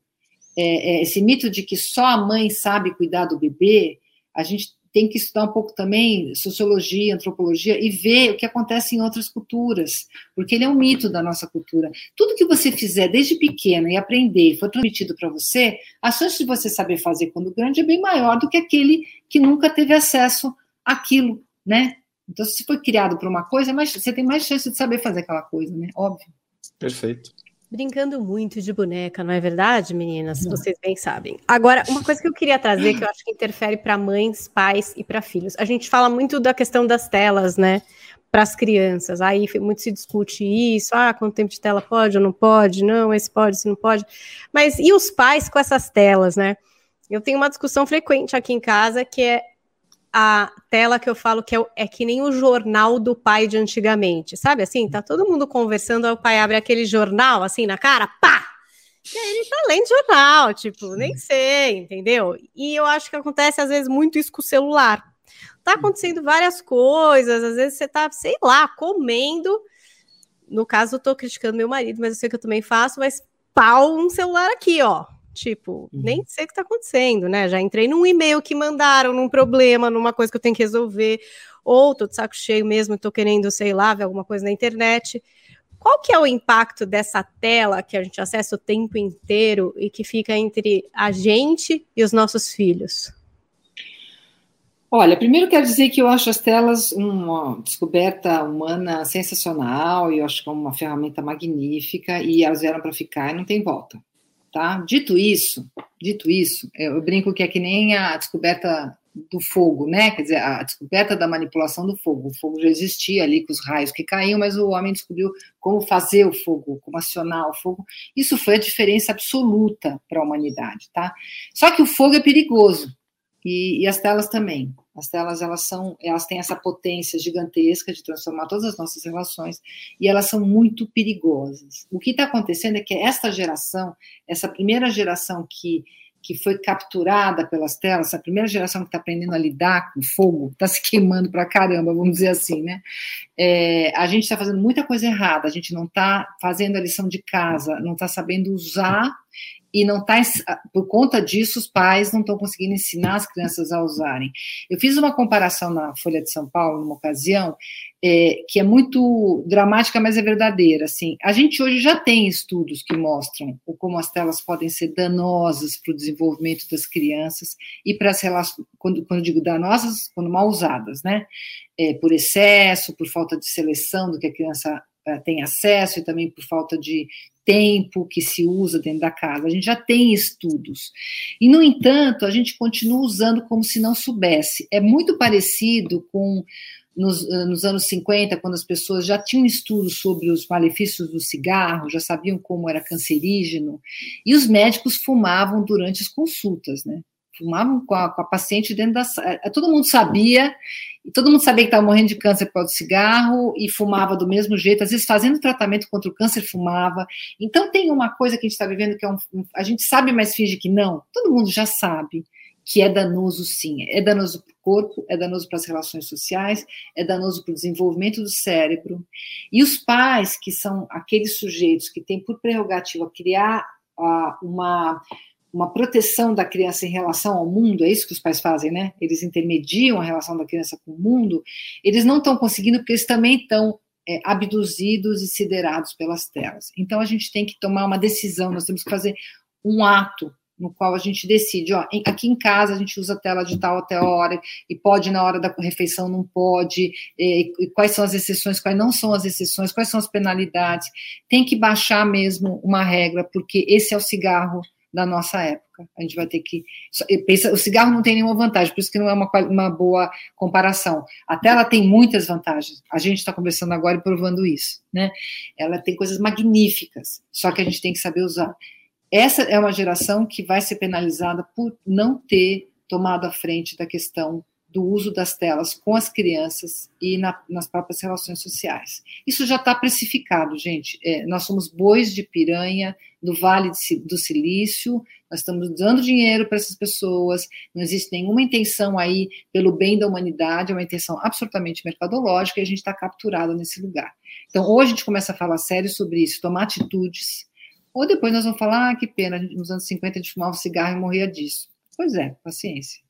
é, é, esse mito de que só a mãe sabe cuidar do bebê, a gente tem que estudar um pouco também sociologia, antropologia e ver o que acontece em outras culturas, porque ele é um mito da nossa cultura. Tudo que você fizer desde pequena e aprender e for transmitido para você, a chance de você saber fazer quando grande é bem maior do que aquele que nunca teve acesso àquilo, né? Então, se foi criado para uma coisa, mas você tem mais chance de saber fazer aquela coisa, né? Óbvio. Perfeito. Brincando muito de boneca, não é verdade, meninas? Não. Vocês bem sabem. Agora, uma <laughs> coisa que eu queria trazer, que eu acho que interfere para mães, pais e para filhos. A gente fala muito da questão das telas, né? Para as crianças. Aí muito se discute isso. Ah, quanto tempo de tela pode ou não pode? Não, esse pode, esse não pode. Mas e os pais com essas telas, né? Eu tenho uma discussão frequente aqui em casa que é a tela que eu falo que é, é, que nem o jornal do pai de antigamente, sabe? Assim, tá todo mundo conversando, aí o pai abre aquele jornal assim na cara, pá! E aí ele tá lendo jornal, tipo, nem sei, entendeu? E eu acho que acontece às vezes muito isso com o celular. Tá acontecendo várias coisas, às vezes você tá, sei lá, comendo. No caso, eu tô criticando meu marido, mas eu sei que eu também faço, mas pau um celular aqui, ó Tipo, uhum. nem sei o que está acontecendo, né? Já entrei num e-mail que mandaram, num problema, numa coisa que eu tenho que resolver, ou tô de saco cheio mesmo, tô querendo, sei lá, ver alguma coisa na internet. Qual que é o impacto dessa tela que a gente acessa o tempo inteiro e que fica entre a gente e os nossos filhos? Olha, primeiro quero dizer que eu acho as telas uma descoberta humana sensacional, e eu acho que é uma ferramenta magnífica, e elas vieram para ficar e não tem volta. Tá? Dito isso, dito isso, eu brinco que é que nem a descoberta do fogo, né? Quer dizer, a descoberta da manipulação do fogo. O fogo já existia ali com os raios que caíam, mas o homem descobriu como fazer o fogo, como acionar o fogo. Isso foi a diferença absoluta para a humanidade, tá? Só que o fogo é perigoso e, e as telas também. As telas elas são, elas têm essa potência gigantesca de transformar todas as nossas relações e elas são muito perigosas. O que está acontecendo é que esta geração, essa primeira geração que que foi capturada pelas telas, essa primeira geração que está aprendendo a lidar com fogo, está se queimando para caramba, vamos dizer assim, né? É, a gente está fazendo muita coisa errada, a gente não está fazendo a lição de casa, não está sabendo usar e não está, por conta disso, os pais não estão conseguindo ensinar as crianças a usarem. Eu fiz uma comparação na Folha de São Paulo, numa ocasião, é, que é muito dramática, mas é verdadeira. Assim, a gente hoje já tem estudos que mostram como as telas podem ser danosas para o desenvolvimento das crianças e para as relações, quando, quando digo danosas, quando mal usadas, né? É, por excesso, por falta de seleção do que a criança é, tem acesso e também por falta de tempo que se usa dentro da casa. A gente já tem estudos. E, no entanto, a gente continua usando como se não soubesse. É muito parecido com nos, eh, nos, anos 50, quando as pessoas já tinham estudos sobre os malefícios do cigarro, já sabiam como era cancerígeno, e os médicos fumavam durante as consultas, né? Fumavam com a, com a paciente dentro da. Eh, todo mundo sabia, todo mundo sabia que estava morrendo de câncer por causa do cigarro, e fumava do mesmo jeito, às vezes fazendo tratamento contra o câncer, fumava. Então tem uma coisa que a gente está vivendo que é um, a gente sabe, mas finge que não. Todo mundo já sabe que é danoso sim. É danoso para o corpo, é danoso para as relações sociais, é danoso para o desenvolvimento do cérebro. E os pais, que são aqueles sujeitos que têm por prerrogativa criar uh, uma, uma proteção da criança em relação ao mundo, é isso que os pais fazem, né? Eles intermediam a relação da criança com o mundo, eles não estão conseguindo porque eles também estão é, abduzidos e siderados pelas telas. Então a gente tem que tomar uma decisão, nós temos que fazer um ato no qual a gente decide, ó, aqui em casa a gente usa tela de tal até hora, e pode na hora da refeição, não pode, e, e, quais são as exceções, quais não são as exceções, quais são as penalidades. Tem que baixar mesmo uma regra, porque esse é o cigarro da nossa época. A gente vai ter que. Pensa, o cigarro não tem nenhuma vantagem, por isso que não é uma, uma boa comparação. A tela tem muitas vantagens. A gente está conversando agora e provando isso. Né? Ela tem coisas magníficas, só que a gente tem que saber usar. Essa é uma geração que vai ser penalizada por não ter tomado a frente da questão do uso das telas com as crianças e na, nas próprias relações sociais. Isso já está precificado, gente. É, nós somos bois de piranha do Vale de, do Silício, nós estamos dando dinheiro para essas pessoas, não existe nenhuma intenção aí pelo bem da humanidade, é uma intenção absolutamente mercadológica e a gente está capturado nesse lugar. Então, hoje a gente começa a falar sério sobre isso, tomar atitudes ou depois nós vamos falar, ah, que pena, nos anos 50 a gente fumava cigarro e morria disso. Pois é, paciência.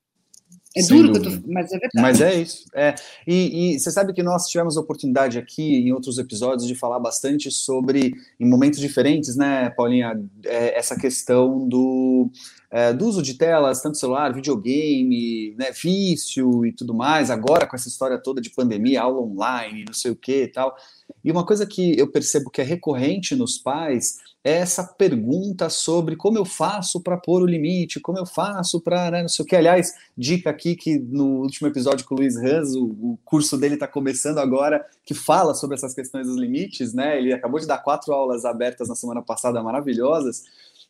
É Sem duro, tô, mas é verdade. Mas é isso. É. E, e, você sabe que nós tivemos a oportunidade aqui, em outros episódios, de falar bastante sobre, em momentos diferentes, né, Paulinha, é, essa questão do, é, do uso de telas, tanto celular, videogame, né, vício e tudo mais, agora com essa história toda de pandemia, aula online, não sei o que e tal. E uma coisa que eu percebo que é recorrente nos pais essa pergunta sobre como eu faço para pôr o limite, como eu faço para, né, não sei o que. Aliás, dica aqui que no último episódio com o Luiz Ranz, o, o curso dele está começando agora, que fala sobre essas questões dos limites, né? Ele acabou de dar quatro aulas abertas na semana passada, maravilhosas.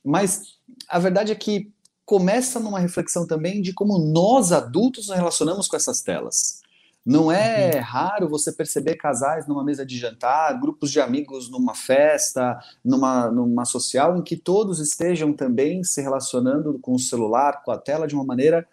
Mas a verdade é que começa numa reflexão também de como nós adultos nos relacionamos com essas telas. Não é uhum. raro você perceber casais numa mesa de jantar, grupos de amigos numa festa, numa, numa social, em que todos estejam também se relacionando com o celular, com a tela, de uma maneira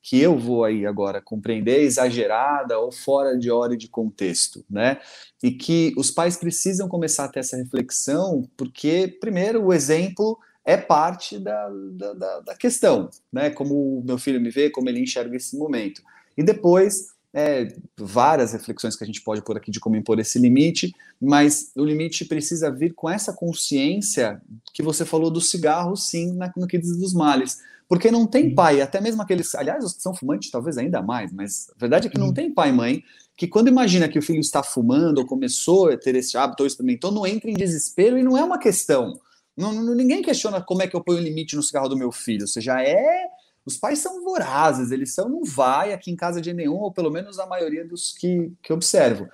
que eu vou aí agora compreender exagerada ou fora de hora e de contexto, né? E que os pais precisam começar a ter essa reflexão, porque, primeiro, o exemplo é parte da, da, da questão, né? Como o meu filho me vê, como ele enxerga esse momento. E depois é, várias reflexões que a gente pode pôr aqui de como impor esse limite, mas o limite precisa vir com essa consciência que você falou do cigarro, sim, na, no que diz dos males. Porque não tem pai, até mesmo aqueles. Aliás, os que são fumantes, talvez ainda mais, mas a verdade é que não tem pai e mãe que, quando imagina que o filho está fumando ou começou a ter esse hábito ou experimentou, não entra em desespero e não é uma questão. Não, ninguém questiona como é que eu ponho o limite no cigarro do meu filho. Ou seja, é os pais são vorazes, eles são não vai aqui em casa de nenhum, ou pelo menos a maioria dos que, que observo.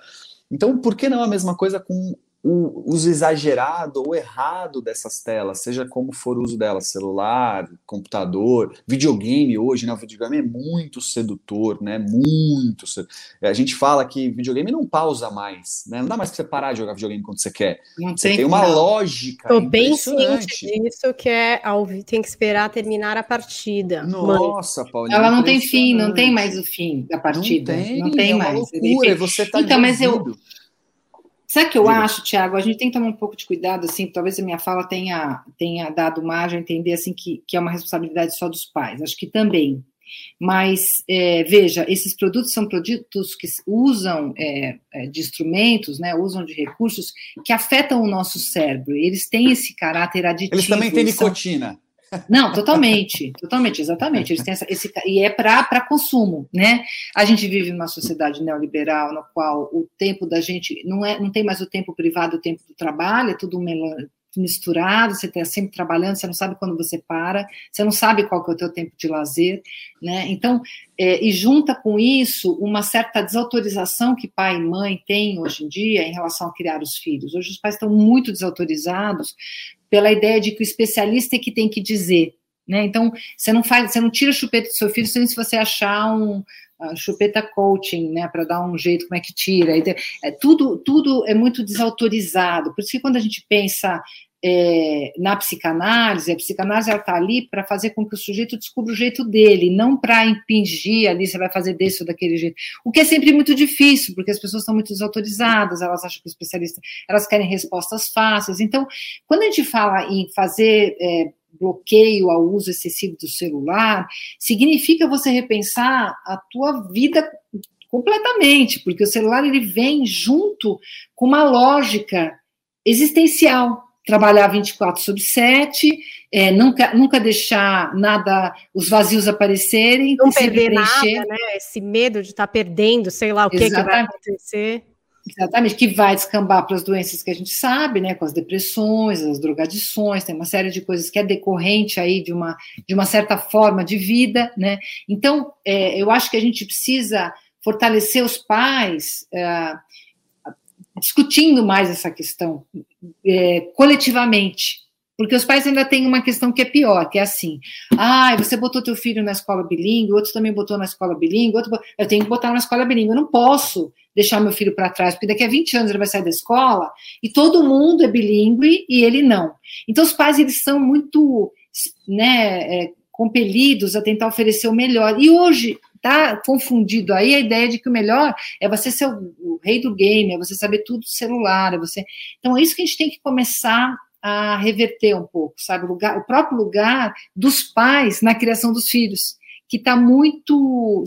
Então, por que não a mesma coisa com o uso exagerado ou errado dessas telas, seja como for o uso delas, celular, computador, videogame hoje, né? O videogame é muito sedutor, né? Muito sedutor. A gente fala que videogame não pausa mais, né? Não dá mais para você parar de jogar videogame quando você quer. Não você tem, tem uma não. lógica. Tô bem ciente disso, que é tem que esperar terminar a partida. Nossa, Paulinha. Ela não tem fim, não tem mais o fim da partida. Não tem, não tem é mais. Loucura, você tá então, mas eu Sabe o que eu Diga. acho, Tiago? A gente tem que tomar um pouco de cuidado, assim, talvez a minha fala tenha, tenha dado margem a entender, assim, que, que é uma responsabilidade só dos pais. Acho que também. Mas, é, veja, esses produtos são produtos que usam é, é, de instrumentos, né, usam de recursos que afetam o nosso cérebro. Eles têm esse caráter aditivo. Eles também têm nicotina. São... Não, totalmente, totalmente, exatamente. Eles têm essa, esse, e é para consumo, né? A gente vive numa sociedade neoliberal no qual o tempo da gente não é, não tem mais o tempo privado, o tempo do trabalho, é tudo misturado, você está sempre trabalhando, você não sabe quando você para, você não sabe qual que é o teu tempo de lazer, né? Então, é, e junta com isso uma certa desautorização que pai e mãe têm hoje em dia em relação a criar os filhos. Hoje os pais estão muito desautorizados pela ideia de que o especialista é que tem que dizer. Né? Então, você não faz, você não tira chupeta do seu filho se você achar um chupeta coaching, né, para dar um jeito como é que tira. É, tudo, tudo é muito desautorizado. Por isso que quando a gente pensa é, na psicanálise, a psicanálise está ali para fazer com que o sujeito descubra o jeito dele, não para impingir ali, você vai fazer desse ou daquele jeito. O que é sempre muito difícil, porque as pessoas estão muito desautorizadas, elas acham que o especialista, elas querem respostas fáceis. Então, quando a gente fala em fazer é, bloqueio ao uso excessivo do celular, significa você repensar a tua vida completamente, porque o celular ele vem junto com uma lógica existencial trabalhar 24 sobre 7, é, nunca, nunca deixar nada, os vazios aparecerem. Não perder nada, né? Esse medo de estar tá perdendo, sei lá o que, que vai acontecer. Exatamente, que vai descambar para as doenças que a gente sabe, né, com as depressões, as drogadições, tem uma série de coisas que é decorrente aí de uma, de uma certa forma de vida, né, então é, eu acho que a gente precisa fortalecer os pais, é, discutindo mais essa questão é, coletivamente. Porque os pais ainda têm uma questão que é pior, que é assim: ah, você botou teu filho na escola bilíngue, outro também botou na escola bilíngue, outro, eu tenho que botar na escola bilíngue, eu não posso deixar meu filho para trás, porque daqui a 20 anos ele vai sair da escola e todo mundo é bilíngue e ele não. Então os pais eles são muito né, é, compelidos a tentar oferecer o melhor. E hoje tá confundido aí a ideia de que o melhor é você ser o, o rei do game, é você saber tudo do celular, é você. Então é isso que a gente tem que começar a reverter um pouco, sabe? O, lugar, o próprio lugar dos pais na criação dos filhos, que está muito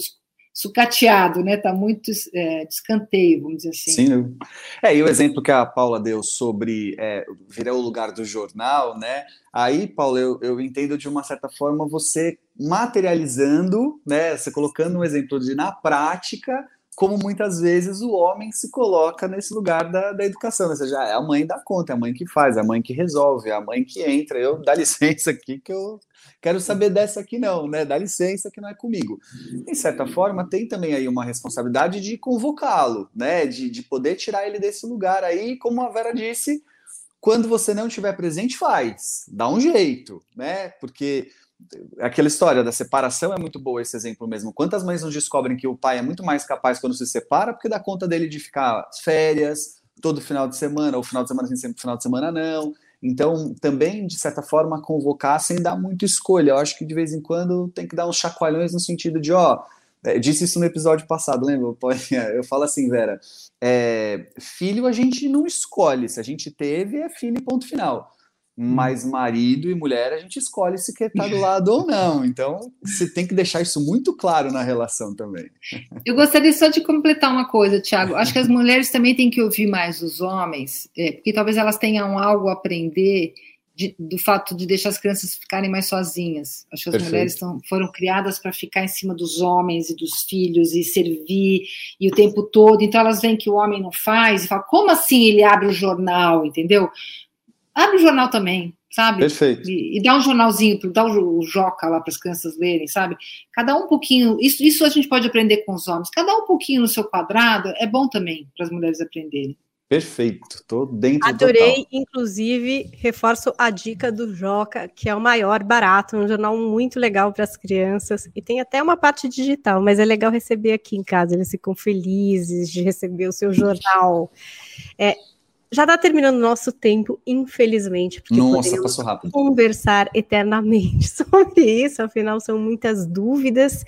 sucateado, né? Está muito é, descanteio, vamos dizer assim. Sim. É, e o exemplo que a Paula deu sobre é, virar o lugar do jornal, né? Aí, Paulo, eu, eu entendo de uma certa forma você materializando, né? Você colocando um exemplo de na prática como muitas vezes o homem se coloca nesse lugar da, da educação, ou seja, é a mãe da conta, é a mãe que faz, é a mãe que resolve, é a mãe que entra, eu dá licença aqui que eu quero saber dessa aqui não, né, dá licença que não é comigo. Em certa forma, tem também aí uma responsabilidade de convocá-lo, né, de, de poder tirar ele desse lugar aí, como a Vera disse, quando você não estiver presente, faz, dá um jeito, né, porque aquela história da separação é muito boa esse exemplo mesmo. Quantas mães não descobrem que o pai é muito mais capaz quando se separa, porque dá conta dele de ficar férias todo final de semana, ou final de semana sim, sempre final de semana não. Então, também, de certa forma, convocar sem dar muita escolha. Eu acho que de vez em quando tem que dar uns chacoalhões no sentido de, ó, é, disse isso no episódio passado, lembra? <laughs> Eu falo assim, Vera, é, filho a gente não escolhe, se a gente teve, é filho, ponto final mas marido e mulher a gente escolhe se quer estar do lado ou não. Então, você tem que deixar isso muito claro na relação também. Eu gostaria só de completar uma coisa, Tiago. Acho que as mulheres também têm que ouvir mais os homens, é, porque talvez elas tenham algo a aprender de, do fato de deixar as crianças ficarem mais sozinhas. Acho que as Perfeito. mulheres tão, foram criadas para ficar em cima dos homens e dos filhos e servir e o tempo todo. Então elas veem que o homem não faz e falam: como assim ele abre o jornal, entendeu? Abre o jornal também, sabe? Perfeito. E, e dá um jornalzinho, dá o, o Joca lá para as crianças lerem, sabe? Cada um pouquinho, isso, isso a gente pode aprender com os homens, cada um pouquinho no seu quadrado é bom também para as mulheres aprenderem. Perfeito, estou dentro Adorei, total. inclusive, reforço a dica do Joca, que é o maior barato, um jornal muito legal para as crianças, e tem até uma parte digital, mas é legal receber aqui em casa, eles ficam felizes de receber o seu jornal. É, já está terminando o nosso tempo, infelizmente, porque Nossa, passou rápido. conversar eternamente <laughs> sobre isso, afinal são muitas dúvidas.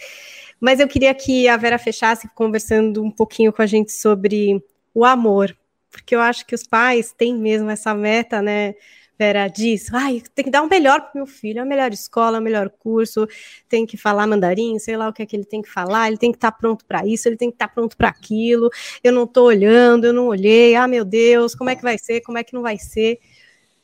Mas eu queria que a Vera fechasse conversando um pouquinho com a gente sobre o amor, porque eu acho que os pais têm mesmo essa meta, né? Vera diz, ai, tem que dar o um melhor para meu filho, a melhor escola, o melhor curso, tem que falar mandarim, sei lá o que é que ele tem que falar, ele tem que estar tá pronto para isso, ele tem que estar tá pronto para aquilo. Eu não estou olhando, eu não olhei, ah, meu Deus, como é que vai ser, como é que não vai ser?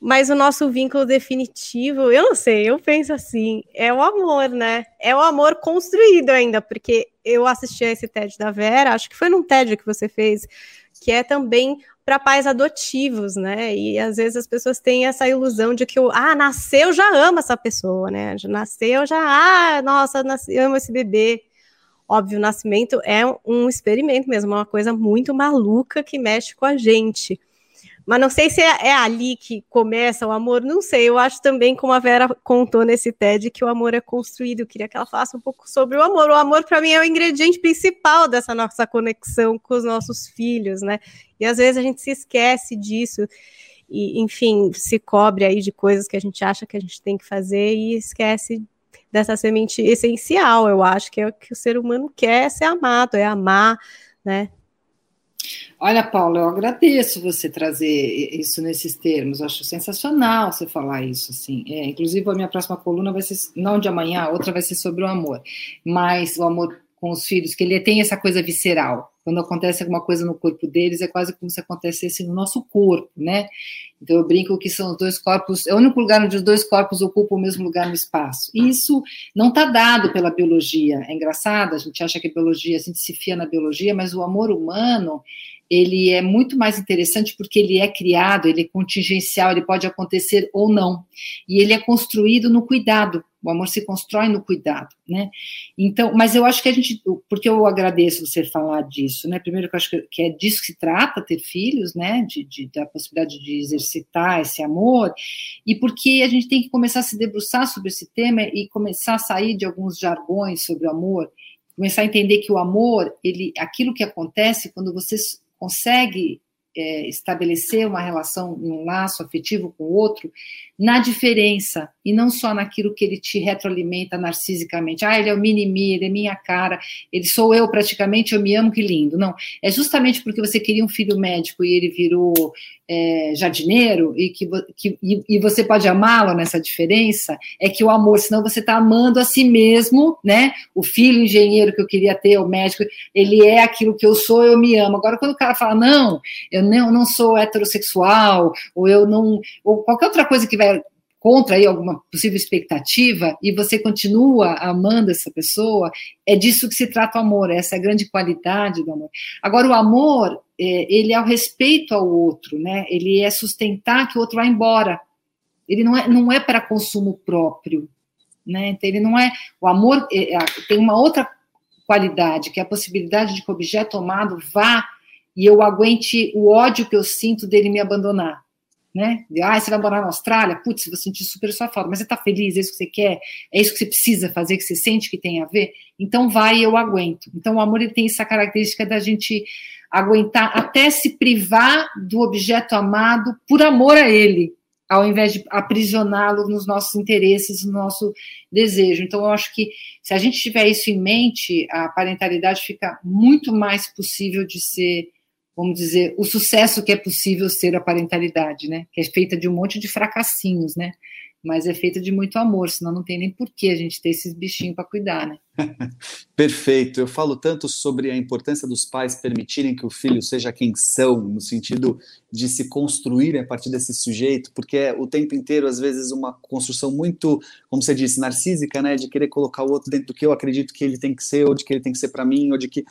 Mas o nosso vínculo definitivo, eu não sei, eu penso assim, é o amor, né? É o amor construído ainda, porque eu assisti a esse TED da Vera, acho que foi num TED que você fez, que é também para pais adotivos, né? E às vezes as pessoas têm essa ilusão de que o ah, nasceu, já ama essa pessoa, né? Nasceu, já, ah, nossa, nasci, amo esse bebê. Óbvio, o nascimento é um experimento mesmo, uma coisa muito maluca que mexe com a gente. Mas não sei se é, é, ali que começa o amor, não sei. Eu acho também, como a Vera contou nesse TED, que o amor é construído. Eu queria que ela falasse um pouco sobre o amor. O amor, para mim, é o ingrediente principal dessa nossa conexão com os nossos filhos, né? E às vezes a gente se esquece disso. E, enfim, se cobre aí de coisas que a gente acha que a gente tem que fazer e esquece dessa semente essencial. Eu acho que é o que o ser humano quer, é ser amado, é amar, né? Olha, Paulo, eu agradeço você trazer isso nesses termos. Eu acho sensacional você falar isso, assim. É, inclusive, a minha próxima coluna vai ser, não de amanhã, a outra vai ser sobre o amor. Mas o amor com os filhos, que ele tem essa coisa visceral. Quando acontece alguma coisa no corpo deles, é quase como se acontecesse no nosso corpo, né? Então eu brinco que são os dois corpos, é o único lugar onde os dois corpos ocupam o mesmo lugar no espaço. E isso não está dado pela biologia. É engraçado, a gente acha que a biologia, a gente se fia na biologia, mas o amor humano, ele é muito mais interessante porque ele é criado, ele é contingencial, ele pode acontecer ou não. E ele é construído no cuidado. O amor se constrói no cuidado, né? Então, mas eu acho que a gente, porque eu agradeço você falar disso, né? Primeiro que eu acho que é disso que se trata, ter filhos, né? De, de, da possibilidade de exercitar esse amor, e porque a gente tem que começar a se debruçar sobre esse tema e começar a sair de alguns jargões sobre o amor, começar a entender que o amor, ele, aquilo que acontece quando você consegue é, estabelecer uma relação, um laço afetivo com o outro, na diferença e não só naquilo que ele te retroalimenta narcisicamente. Ah, ele é o mini-me, ele é minha cara, ele sou eu praticamente, eu me amo, que lindo. Não, é justamente porque você queria um filho médico e ele virou é, jardineiro e que, que e, e, você pode amá-lo nessa diferença, é que o amor, senão você está amando a si mesmo, né? O filho engenheiro que eu queria ter, o médico, ele é aquilo que eu sou, eu me amo. Agora, quando o cara fala, não, eu não, não sou heterossexual, ou eu não, ou qualquer outra coisa que vai contra aí alguma possível expectativa e você continua amando essa pessoa, é disso que se trata o amor, essa é a grande qualidade do amor. Agora, o amor, é, ele é o respeito ao outro, né? Ele é sustentar que o outro vá embora. Ele não é, não é para consumo próprio, né? Então, ele não é. O amor é, é, tem uma outra qualidade, que é a possibilidade de que o objeto amado vá e eu aguente o ódio que eu sinto dele me abandonar né? Ah, você vai morar na Austrália? Putz, vou sentir super sua falta, mas você está feliz, é isso que você quer, é isso que você precisa fazer, que você sente que tem a ver? Então vai, eu aguento. Então o amor ele tem essa característica da gente aguentar até se privar do objeto amado por amor a ele, ao invés de aprisioná-lo nos nossos interesses, no nosso desejo. Então, eu acho que se a gente tiver isso em mente, a parentalidade fica muito mais possível de ser vamos dizer, o sucesso que é possível ser a parentalidade, né? Que é feita de um monte de fracassinhos, né? Mas é feita de muito amor, senão não tem nem por que a gente ter esses bichinhos para cuidar, né? <laughs> Perfeito. Eu falo tanto sobre a importância dos pais permitirem que o filho seja quem são, no sentido de se construir a partir desse sujeito, porque é o tempo inteiro, às vezes, uma construção muito, como você disse, narcísica, né? De querer colocar o outro dentro do que eu acredito que ele tem que ser, ou de que ele tem que ser para mim, ou de que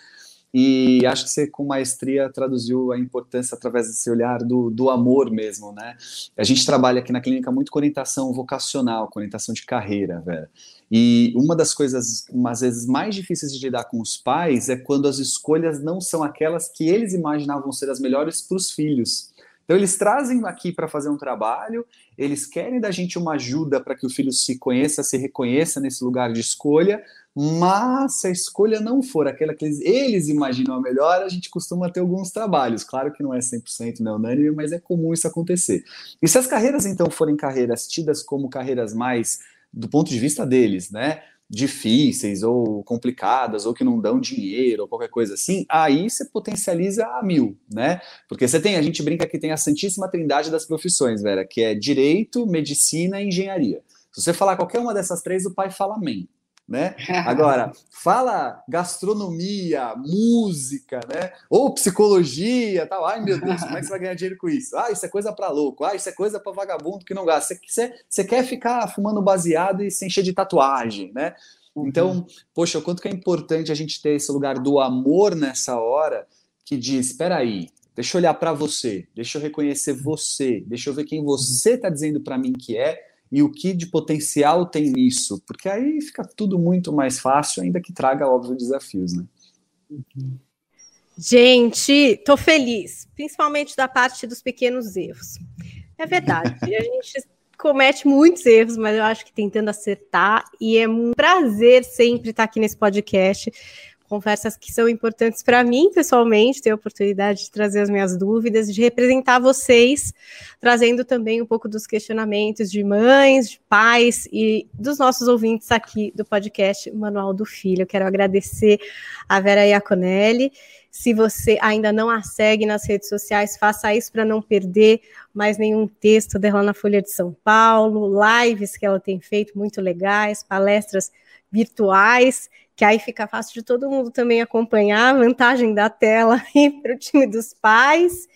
e acho que você, com maestria, traduziu a importância através desse olhar do, do amor mesmo, né? A gente trabalha aqui na clínica muito com orientação vocacional, com orientação de carreira, velho. E uma das coisas, às vezes, mais difíceis de lidar com os pais é quando as escolhas não são aquelas que eles imaginavam ser as melhores para os filhos. Então, eles trazem aqui para fazer um trabalho, eles querem da gente uma ajuda para que o filho se conheça, se reconheça nesse lugar de escolha, mas se a escolha não for aquela que eles, eles imaginam a melhor, a gente costuma ter alguns trabalhos. Claro que não é 100% né, unânime, mas é comum isso acontecer. E se as carreiras, então, forem carreiras tidas como carreiras mais do ponto de vista deles, né? difíceis ou complicadas ou que não dão dinheiro ou qualquer coisa assim, aí você potencializa a mil, né? Porque você tem, a gente brinca que tem a santíssima trindade das profissões, Vera, que é direito, medicina e engenharia. Se você falar qualquer uma dessas três, o pai fala amém né? Agora, fala gastronomia, música, né? Ou psicologia, tal. Ai, meu Deus, como é que você vai ganhar dinheiro com isso? Ah, isso é coisa para louco. Ah, isso é coisa para vagabundo que não gasta. Você, você quer ficar fumando baseado e se encher de tatuagem, né? Uhum. Então, poxa, o quanto que é importante a gente ter esse lugar do amor nessa hora que diz, espera aí, deixa eu olhar para você, deixa eu reconhecer você, deixa eu ver quem você está dizendo para mim que é e o que de potencial tem nisso, porque aí fica tudo muito mais fácil, ainda que traga, óbvio, desafios, né? Gente, tô feliz, principalmente da parte dos pequenos erros. É verdade, a <laughs> gente comete muitos erros, mas eu acho que tentando acertar, e é um prazer sempre estar aqui nesse podcast conversas que são importantes para mim pessoalmente, ter a oportunidade de trazer as minhas dúvidas, de representar vocês, trazendo também um pouco dos questionamentos de mães, de pais e dos nossos ouvintes aqui do podcast Manual do Filho. Quero agradecer a Vera Iaconelli. Se você ainda não a segue nas redes sociais, faça isso para não perder mais nenhum texto dela na Folha de São Paulo, lives que ela tem feito muito legais, palestras virtuais que aí fica fácil de todo mundo também acompanhar a vantagem da tela <laughs> para o time dos pais.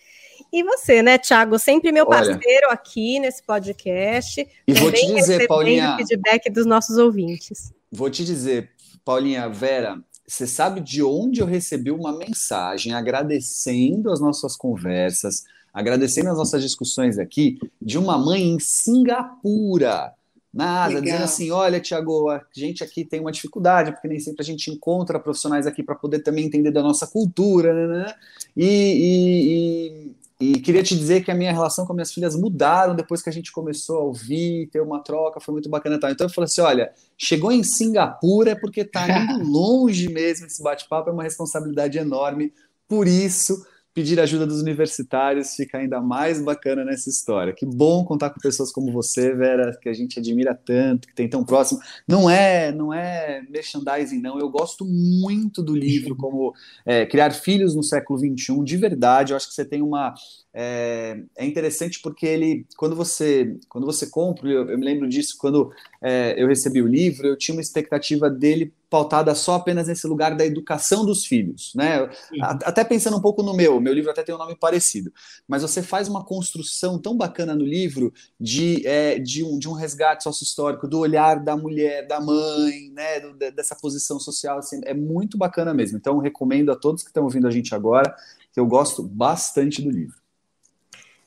E você, né, Thiago, sempre meu parceiro Olha, aqui nesse podcast. E vou te dizer, Paulinha, feedback dos nossos ouvintes. Vou te dizer, Paulinha, Vera, você sabe de onde eu recebi uma mensagem agradecendo as nossas conversas, agradecendo as nossas discussões aqui, de uma mãe em Singapura Nada, Legal. dizendo assim: olha, Tiago, a gente aqui tem uma dificuldade, porque nem sempre a gente encontra profissionais aqui para poder também entender da nossa cultura, né? né? E, e, e, e, queria te dizer que a minha relação com minhas filhas mudaram depois que a gente começou a ouvir, ter uma troca, foi muito bacana. Tal. Então eu falei assim: olha, chegou em Singapura é porque está indo <laughs> longe mesmo esse bate-papo, é uma responsabilidade enorme. Por isso, pedir ajuda dos universitários fica ainda mais bacana nessa história. Que bom contar com pessoas como você, Vera, que a gente admira tanto, que tem tão próximo. Não é, não é merchandising, não. Eu gosto muito do livro, como é, Criar Filhos no Século XXI, de verdade. Eu acho que você tem uma é, é, interessante porque ele, quando você, quando você compra, eu, eu me lembro disso quando é, eu recebi o livro, eu tinha uma expectativa dele pautada só apenas nesse lugar da educação dos filhos, né? Até pensando um pouco no meu, meu livro até tem um nome parecido, mas você faz uma construção tão bacana no livro de, é, de, um, de um resgate sócio-histórico, do olhar da mulher, da mãe, né? Do, dessa posição social, assim, é muito bacana mesmo. Então, recomendo a todos que estão ouvindo a gente agora, que eu gosto bastante do livro.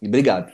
E obrigado.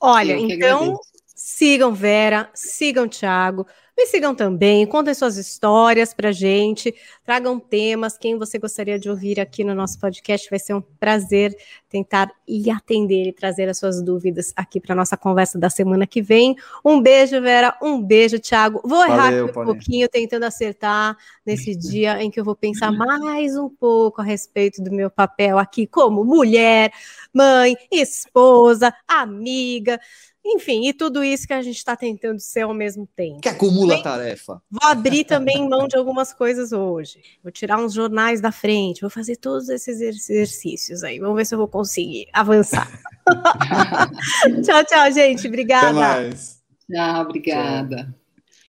Olha, então sigam Vera, sigam Thiago, me sigam também, contem suas histórias para gente, tragam temas, quem você gostaria de ouvir aqui no nosso podcast. Vai ser um prazer tentar e atender e trazer as suas dúvidas aqui para nossa conversa da semana que vem. Um beijo, Vera, um beijo, Thiago. Vou errar Valeu, aqui um pouquinho, tentando acertar nesse <laughs> dia em que eu vou pensar mais um pouco a respeito do meu papel aqui como mulher, mãe, esposa, amiga. Enfim, e tudo isso que a gente está tentando ser ao mesmo tempo. Que acumula a tarefa. Vou abrir também mão de algumas coisas hoje. Vou tirar uns jornais da frente, vou fazer todos esses exercícios aí. Vamos ver se eu vou conseguir avançar. <laughs> tchau, tchau, gente. Obrigada. Até mais. Tchau, obrigada. Tchau.